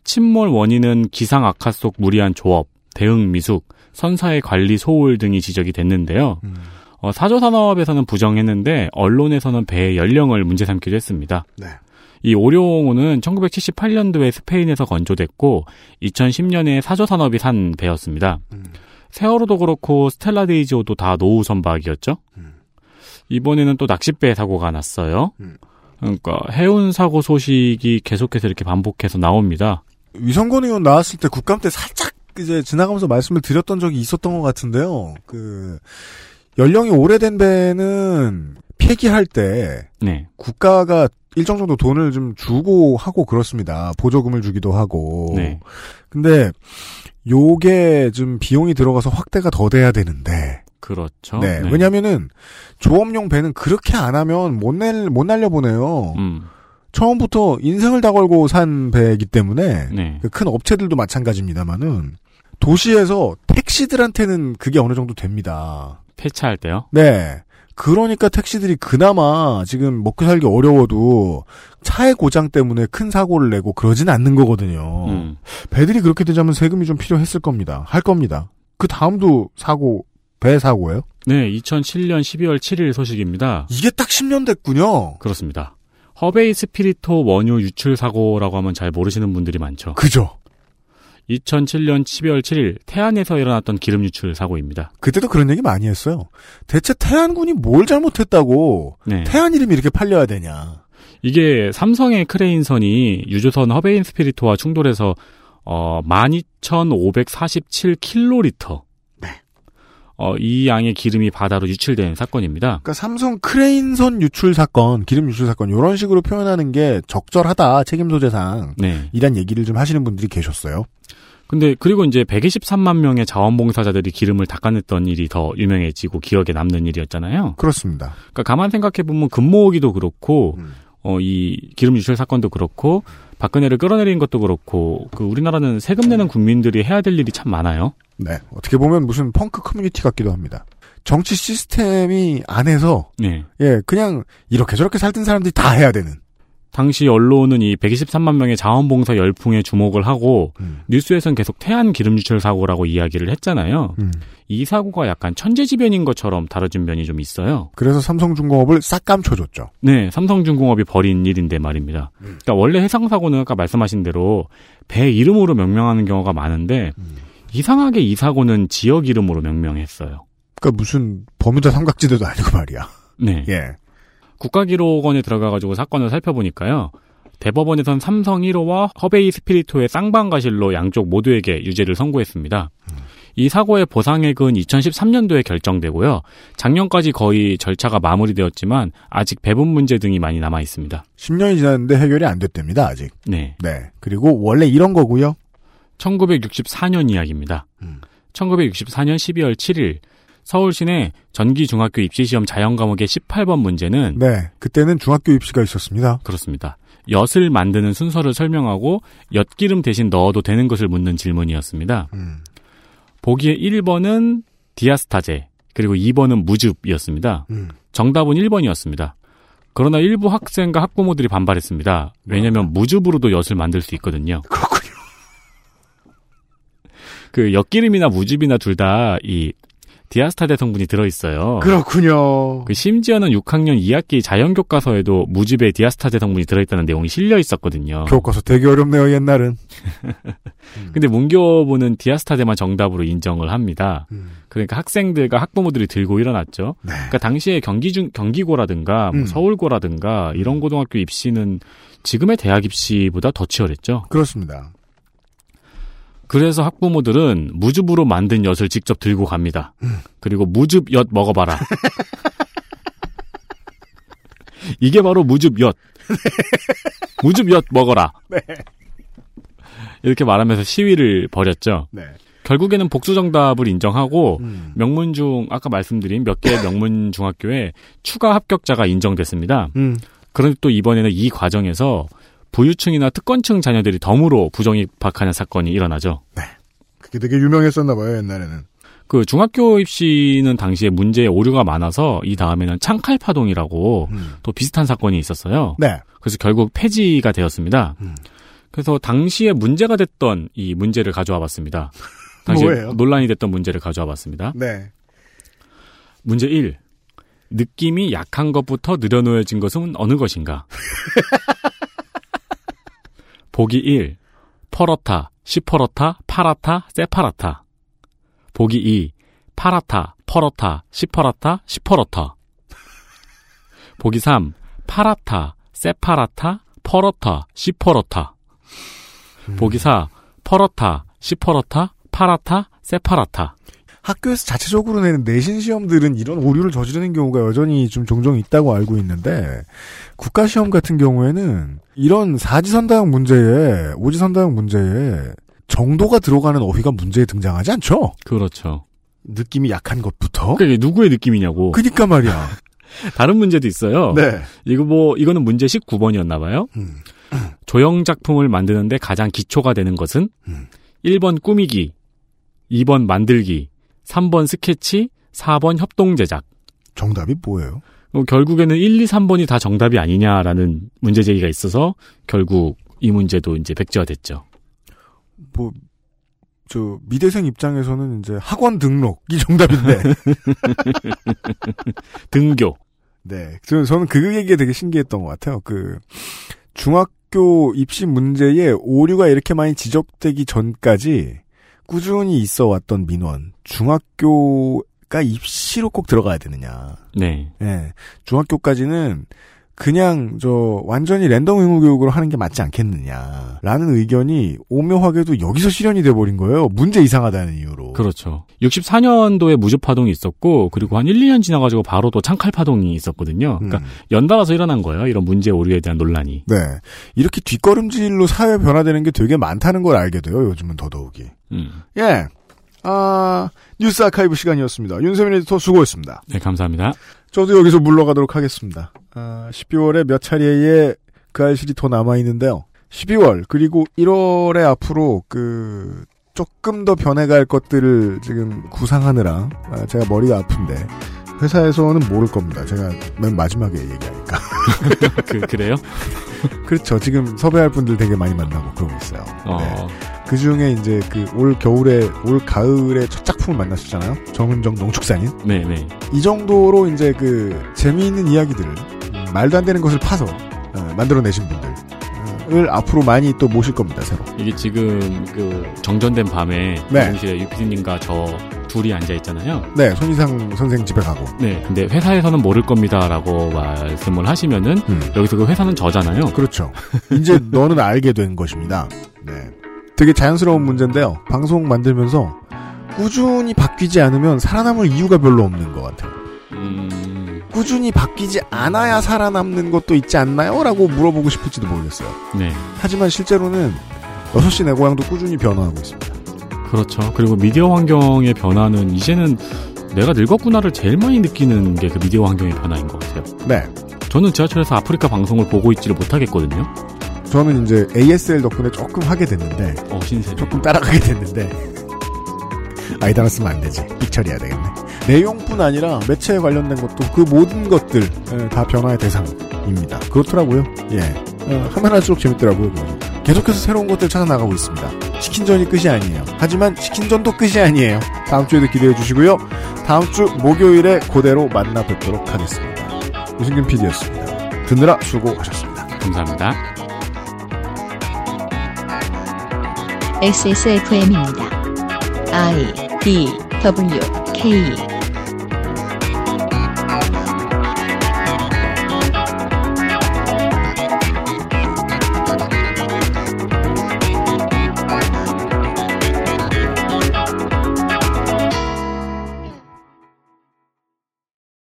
침몰 원인은 기상 악화 속 무리한 조업, 대응 미숙, 선사의 관리 소홀 등이 지적이 됐는데요. 어, 사조산업에서는 부정했는데 언론에서는 배의 연령을 문제 삼기도 했습니다. 네. 이 오룡호는 1978년도에 스페인에서 건조됐고 2010년에 사조산업이 산 배였습니다. 세월호도 그렇고 스텔라데이지호도 다 노후 선박이었죠. 이번에는 또 낚싯배 사고가 났어요. 그러니까 해운 사고 소식이 계속해서 이렇게 반복해서 나옵니다. 위성권 의원 나왔을 때 국감 때 살짝 이제 지나가면서 말씀을 드렸던 적이 있었던 것 같은데요. 그 연령이 오래된 배는 폐기할 때 네. 국가가 일정 정도 돈을 좀 주고 하고 그렇습니다. 보조금을 주기도 하고. 네. 근데 요게 좀 비용이 들어가서 확대가 더 돼야 되는데. 그렇죠. 네. 왜냐면은 조업용 배는 그렇게 안 하면 못 낼, 못 날려보내요. 음. 처음부터 인생을 다 걸고 산 배이기 때문에 네. 그큰 업체들도 마찬가지입니다만은 도시에서 택시들한테는 그게 어느 정도 됩니다. 폐차할 때요? 네. 그러니까 택시들이 그나마 지금 먹고 살기 어려워도 차의 고장 때문에 큰 사고를 내고 그러진 않는 거거든요. 음. 배들이 그렇게 되자면 세금이 좀 필요했을 겁니다. 할 겁니다. 그 다음도 사고, 배 사고예요? 네, 2007년 12월 7일 소식입니다. 이게 딱 10년 됐군요. 그렇습니다. 허베이 스피리토 원유 유출 사고라고 하면 잘 모르시는 분들이 많죠. 그죠. 2007년 12월 7일 태안에서 일어났던 기름 유출 사고입니다. 그때도 그런 얘기 많이 했어요. 대체 태안군이 뭘 잘못했다고 네. 태안 이름이 이렇게 팔려야 되냐. 이게 삼성의 크레인선이 유조선 허베인 스피리토와 충돌해서 어 12,547킬로리터. 어, 이 양의 기름이 바다로 유출된 사건입니다. 그러니까 삼성 크레인선 유출 사건, 기름 유출 사건 이런 식으로 표현하는 게 적절하다 책임 소재상 네. 이란 얘기를 좀 하시는 분들이 계셨어요. 근데 그리고 이제 123만 명의 자원봉사자들이 기름을 닦아냈던 일이 더 유명해지고 기억에 남는 일이었잖아요. 그렇습니다. 그러니까 가만 생각해 보면 금모으기도 그렇고 음. 어 이 기름 유출 사건도 그렇고 박근혜를 끌어내린 것도 그렇고 그 우리나라는 세금 내는 국민들이 해야 될 일이 참 많아요. 네. 어떻게 보면 무슨 펑크 커뮤니티 같기도 합니다. 정치 시스템이 안에서 네. 예, 그냥 이렇게 저렇게 살던 사람들이 다 해야 되는. 당시 언론은 이 123만 명의 자원봉사 열풍에 주목을 하고 음. 뉴스에선 계속 태안 기름 유출 사고라고 이야기를 했잖아요. 음. 이 사고가 약간 천재지변인 것처럼 다뤄진 면이 좀 있어요. 그래서 삼성중공업을 싹 감춰줬죠. 네, 삼성중공업이 벌인 일인데 말입니다. 그러니까 원래 해상 사고는 아까 말씀하신 대로 배 이름으로 명명하는 경우가 많은데 이상하게 이 사고는 지역 이름으로 명명했어요. 그러니까 무슨 버뮤다 삼각지대도 아니고 말이야. 네. 예. 국가기록원에 들어가가지고 사건을 살펴보니까요. 대법원에선 삼성 1호와 허베이 스피리토의 쌍방가실로 양쪽 모두에게 유죄를 선고했습니다. 이 사고의 보상액은 2013년도에 결정되고요. 작년까지 거의 절차가 마무리되었지만 아직 배분 문제 등이 많이 남아 있습니다. 10년이 지났는데 해결이 안 됐답니다, 아직. 네. 네. 그리고 원래 이런 거고요. 1964년 이야기입니다. 1964년 12월 7일 서울 시내 전기 중학교 입시 시험 자연 과목의 18번 문제는 네. 그때는 중학교 입시가 있었습니다. 그렇습니다. 엿을 만드는 순서를 설명하고 엿기름 대신 넣어도 되는 것을 묻는 질문이었습니다. 보기에 1번은 디아스타제, 그리고 2번은 무즙이었습니다. 정답은 1번이었습니다. 그러나 일부 학생과 학부모들이 반발했습니다. 왜냐하면 무즙으로도 엿을 만들 수 있거든요. 그렇군요. 그 엿기름이나 무즙이나 둘 다 이 디아스타제 성분이 들어있어요. 그렇군요. 그 심지어는 6학년 2학기 자연 교과서에도 무즙에 디아스타제 성분이 들어있다는 내용이 실려 있었거든요. 교과서 되게 어렵네요, 옛날은. 근데 문교부는 디아스타제만 정답으로 인정을 합니다. 음. 그러니까 학생들과 학부모들이 들고 일어났죠. 그러니까 당시에 경기 중 경기고라든가 뭐 네. 음. 서울고라든가 이런 고등학교 입시는 지금의 대학 입시보다 더 치열했죠. 그렇습니다. 그래서 학부모들은 무즙으로 만든 엿을 직접 들고 갑니다. 음. 그리고 무즙 엿 먹어봐라. 이게 바로 무즙 엿. 무즙 엿 먹어라. 네. 이렇게 말하면서 시위를 벌였죠. 네. 결국에는 복수 정답을 인정하고 음. 명문 중 아까 말씀드린 몇 개의 명문 중학교에 추가 합격자가 인정됐습니다. 음. 그런데 또 이번에는 이 과정에서 부유층이나 특권층 자녀들이 덤으로 부정 입학하는 사건이 일어나죠. 그게 되게 유명했었나 봐요, 옛날에는. 그 중학교 입시는 당시에 문제에 오류가 많아서 이 다음에는 창칼 파동이라고 또 비슷한 사건이 있었어요. 네. 그래서 결국 폐지가 되었습니다. 그래서 당시에 문제가 됐던 이 문제를 가져와 봤습니다. 당시에 뭐예요? 논란이 됐던 문제를 가져와 봤습니다. 네. 문제 1. 느낌이 약한 것부터 늘어놓여진 것은 어느 것인가? 보기 1. 퍼렇다, 시퍼렇다, 파랗다, 새파랗다. 보기 2. 파랗다, 퍼렇다, 새파랗다, 시퍼렇다. 보기 3. 파랗다, 새파랗다, 퍼렇다, 시퍼렇다. 보기 4. 퍼렇다, 시퍼렇다, 파랗다, 새파랗다. 학교에서 자체적으로 내는 내신 시험들은 이런 오류를 저지르는 경우가 여전히 좀 종종 있다고 알고 있는데 국가 시험 같은 경우에는 이런 사지선다형 문제에 오지선다형 문제에 정도가 들어가는 어휘가 문제에 등장하지 않죠. 그렇죠. 느낌이 약한 것부터. 그게 누구의 느낌이냐고. 그니까 말이야. 다른 문제도 있어요. 네. 이거 뭐 이거는 문제 19번이었나 봐요. 조형 작품을 만드는데 가장 기초가 되는 것은 1번 꾸미기, 2번 만들기, 3번 스케치, 4번 협동 제작. 정답이 뭐예요? 어, 결국에는 1, 2, 3번이 다 정답이 아니냐라는 문제 제기가 있어서 결국 이 문제도 이제 백지화됐죠. 뭐, 저, 미대생 입장에서는 이제 학원 등록이 정답인데. 등교. 네. 저는, 저는 그 얘기가 되게 신기했던 것 같아요. 그, 중학교 입시 문제에 오류가 이렇게 많이 지적되기 전까지 꾸준히 있어 왔던 민원. 중학교가 입시로 꼭 들어가야 되느냐. 네. 예. 중학교까지는 그냥 저 완전히 랜덤 의무 교육으로 하는 게 맞지 않겠느냐라는 의견이 오묘하게도 여기서 실현이 돼 버린 거예요. 문제 이상하다는 이유로. 그렇죠. 64년도에 무즙 파동이 있었고 그리고 한 1, 2년 지나 가지고 바로 또 창칼 파동이 있었거든요. 그러니까 음. 연달아서 일어난 거예요. 이런 문제 오류에 대한 논란이. 네. 이렇게 뒷걸음질로 사회 변화되는 게 되게 많다는 걸 알게 돼요. 요즘은 더더욱이. 음. 예. 아, 뉴스 아카이브 시간이었습니다. 윤세민 에디터 수고했습니다. 네, 감사합니다. 저도 여기서 물러가도록 하겠습니다. 아, 12월에 몇 차례의 그 알실이 더 남아있는데요. 12월, 그리고 1월에 앞으로 그, 조금 더 변해갈 것들을 지금 구상하느라, 아, 제가 머리가 아픈데, 회사에서는 모를 겁니다. 제가 맨 마지막에 얘기하니까. 그, 그래요? 그렇죠. 지금 섭외할 분들 되게 많이 만나고 그러고 있어요. 어. 그 중에 이제 그 올 겨울에, 올 가을에 첫 작품을 만났었잖아요. 정은정 농축산인. 네네. 이 정도로 이제 그 재미있는 이야기들을 음, 말도 안 되는 것을 파서 어, 만들어내신 분들을 앞으로 많이 또 모실 겁니다 새로. 이게 지금 그 정전된 밤에 네. 동시에 유피디님과 저 둘이 앉아 있잖아요. 네, 손이상 선생 집에 가고. 네, 근데 회사에서는 모를 겁니다라고 말씀을 하시면은 음. 여기서 그 회사는 저잖아요. 그렇죠. 이제 너는 알게 된 것입니다. 네. 되게 자연스러운 문제인데요. 방송 만들면서 꾸준히 바뀌지 않으면 살아남을 이유가 별로 없는 것 같아요. 음, 꾸준히 바뀌지 않아야 살아남는 것도 있지 않나요? 라고 물어보고 싶을지도 모르겠어요. 네, 하지만 실제로는 6시 내 고향도 꾸준히 변화하고 있습니다. 그렇죠. 그리고 미디어 환경의 변화는 이제는 내가 늙었구나를 제일 많이 느끼는 게 그 미디어 환경의 변화인 것 같아요. 네. 저는 지하철에서 아프리카 방송을 보고 있지를 못하겠거든요. 저는 이제 ASL 덕분에 조금 하게 됐는데, 어, 신세대. 조금 따라가게 됐는데, 아이다나 쓰면 안 되지. 삑 처리해야 되겠네. 내용뿐 아니라 매체에 관련된 것도 그 모든 것들 에, 다 변화의 대상입니다. 그렇더라고요. 예. 어, 하면 할수록 재밌더라고요. 계속해서 새로운 것들 찾아 나가고 있습니다. 치킨전이 끝이 아니에요. 하지만 치킨전도 끝이 아니에요. 다음 주에도 기대해 주시고요. 다음 주 목요일에 그대로 만나 뵙도록 하겠습니다. 유승균 PD였습니다. 듣느라 수고하셨습니다. 감사합니다. XSFM입니다. I D W K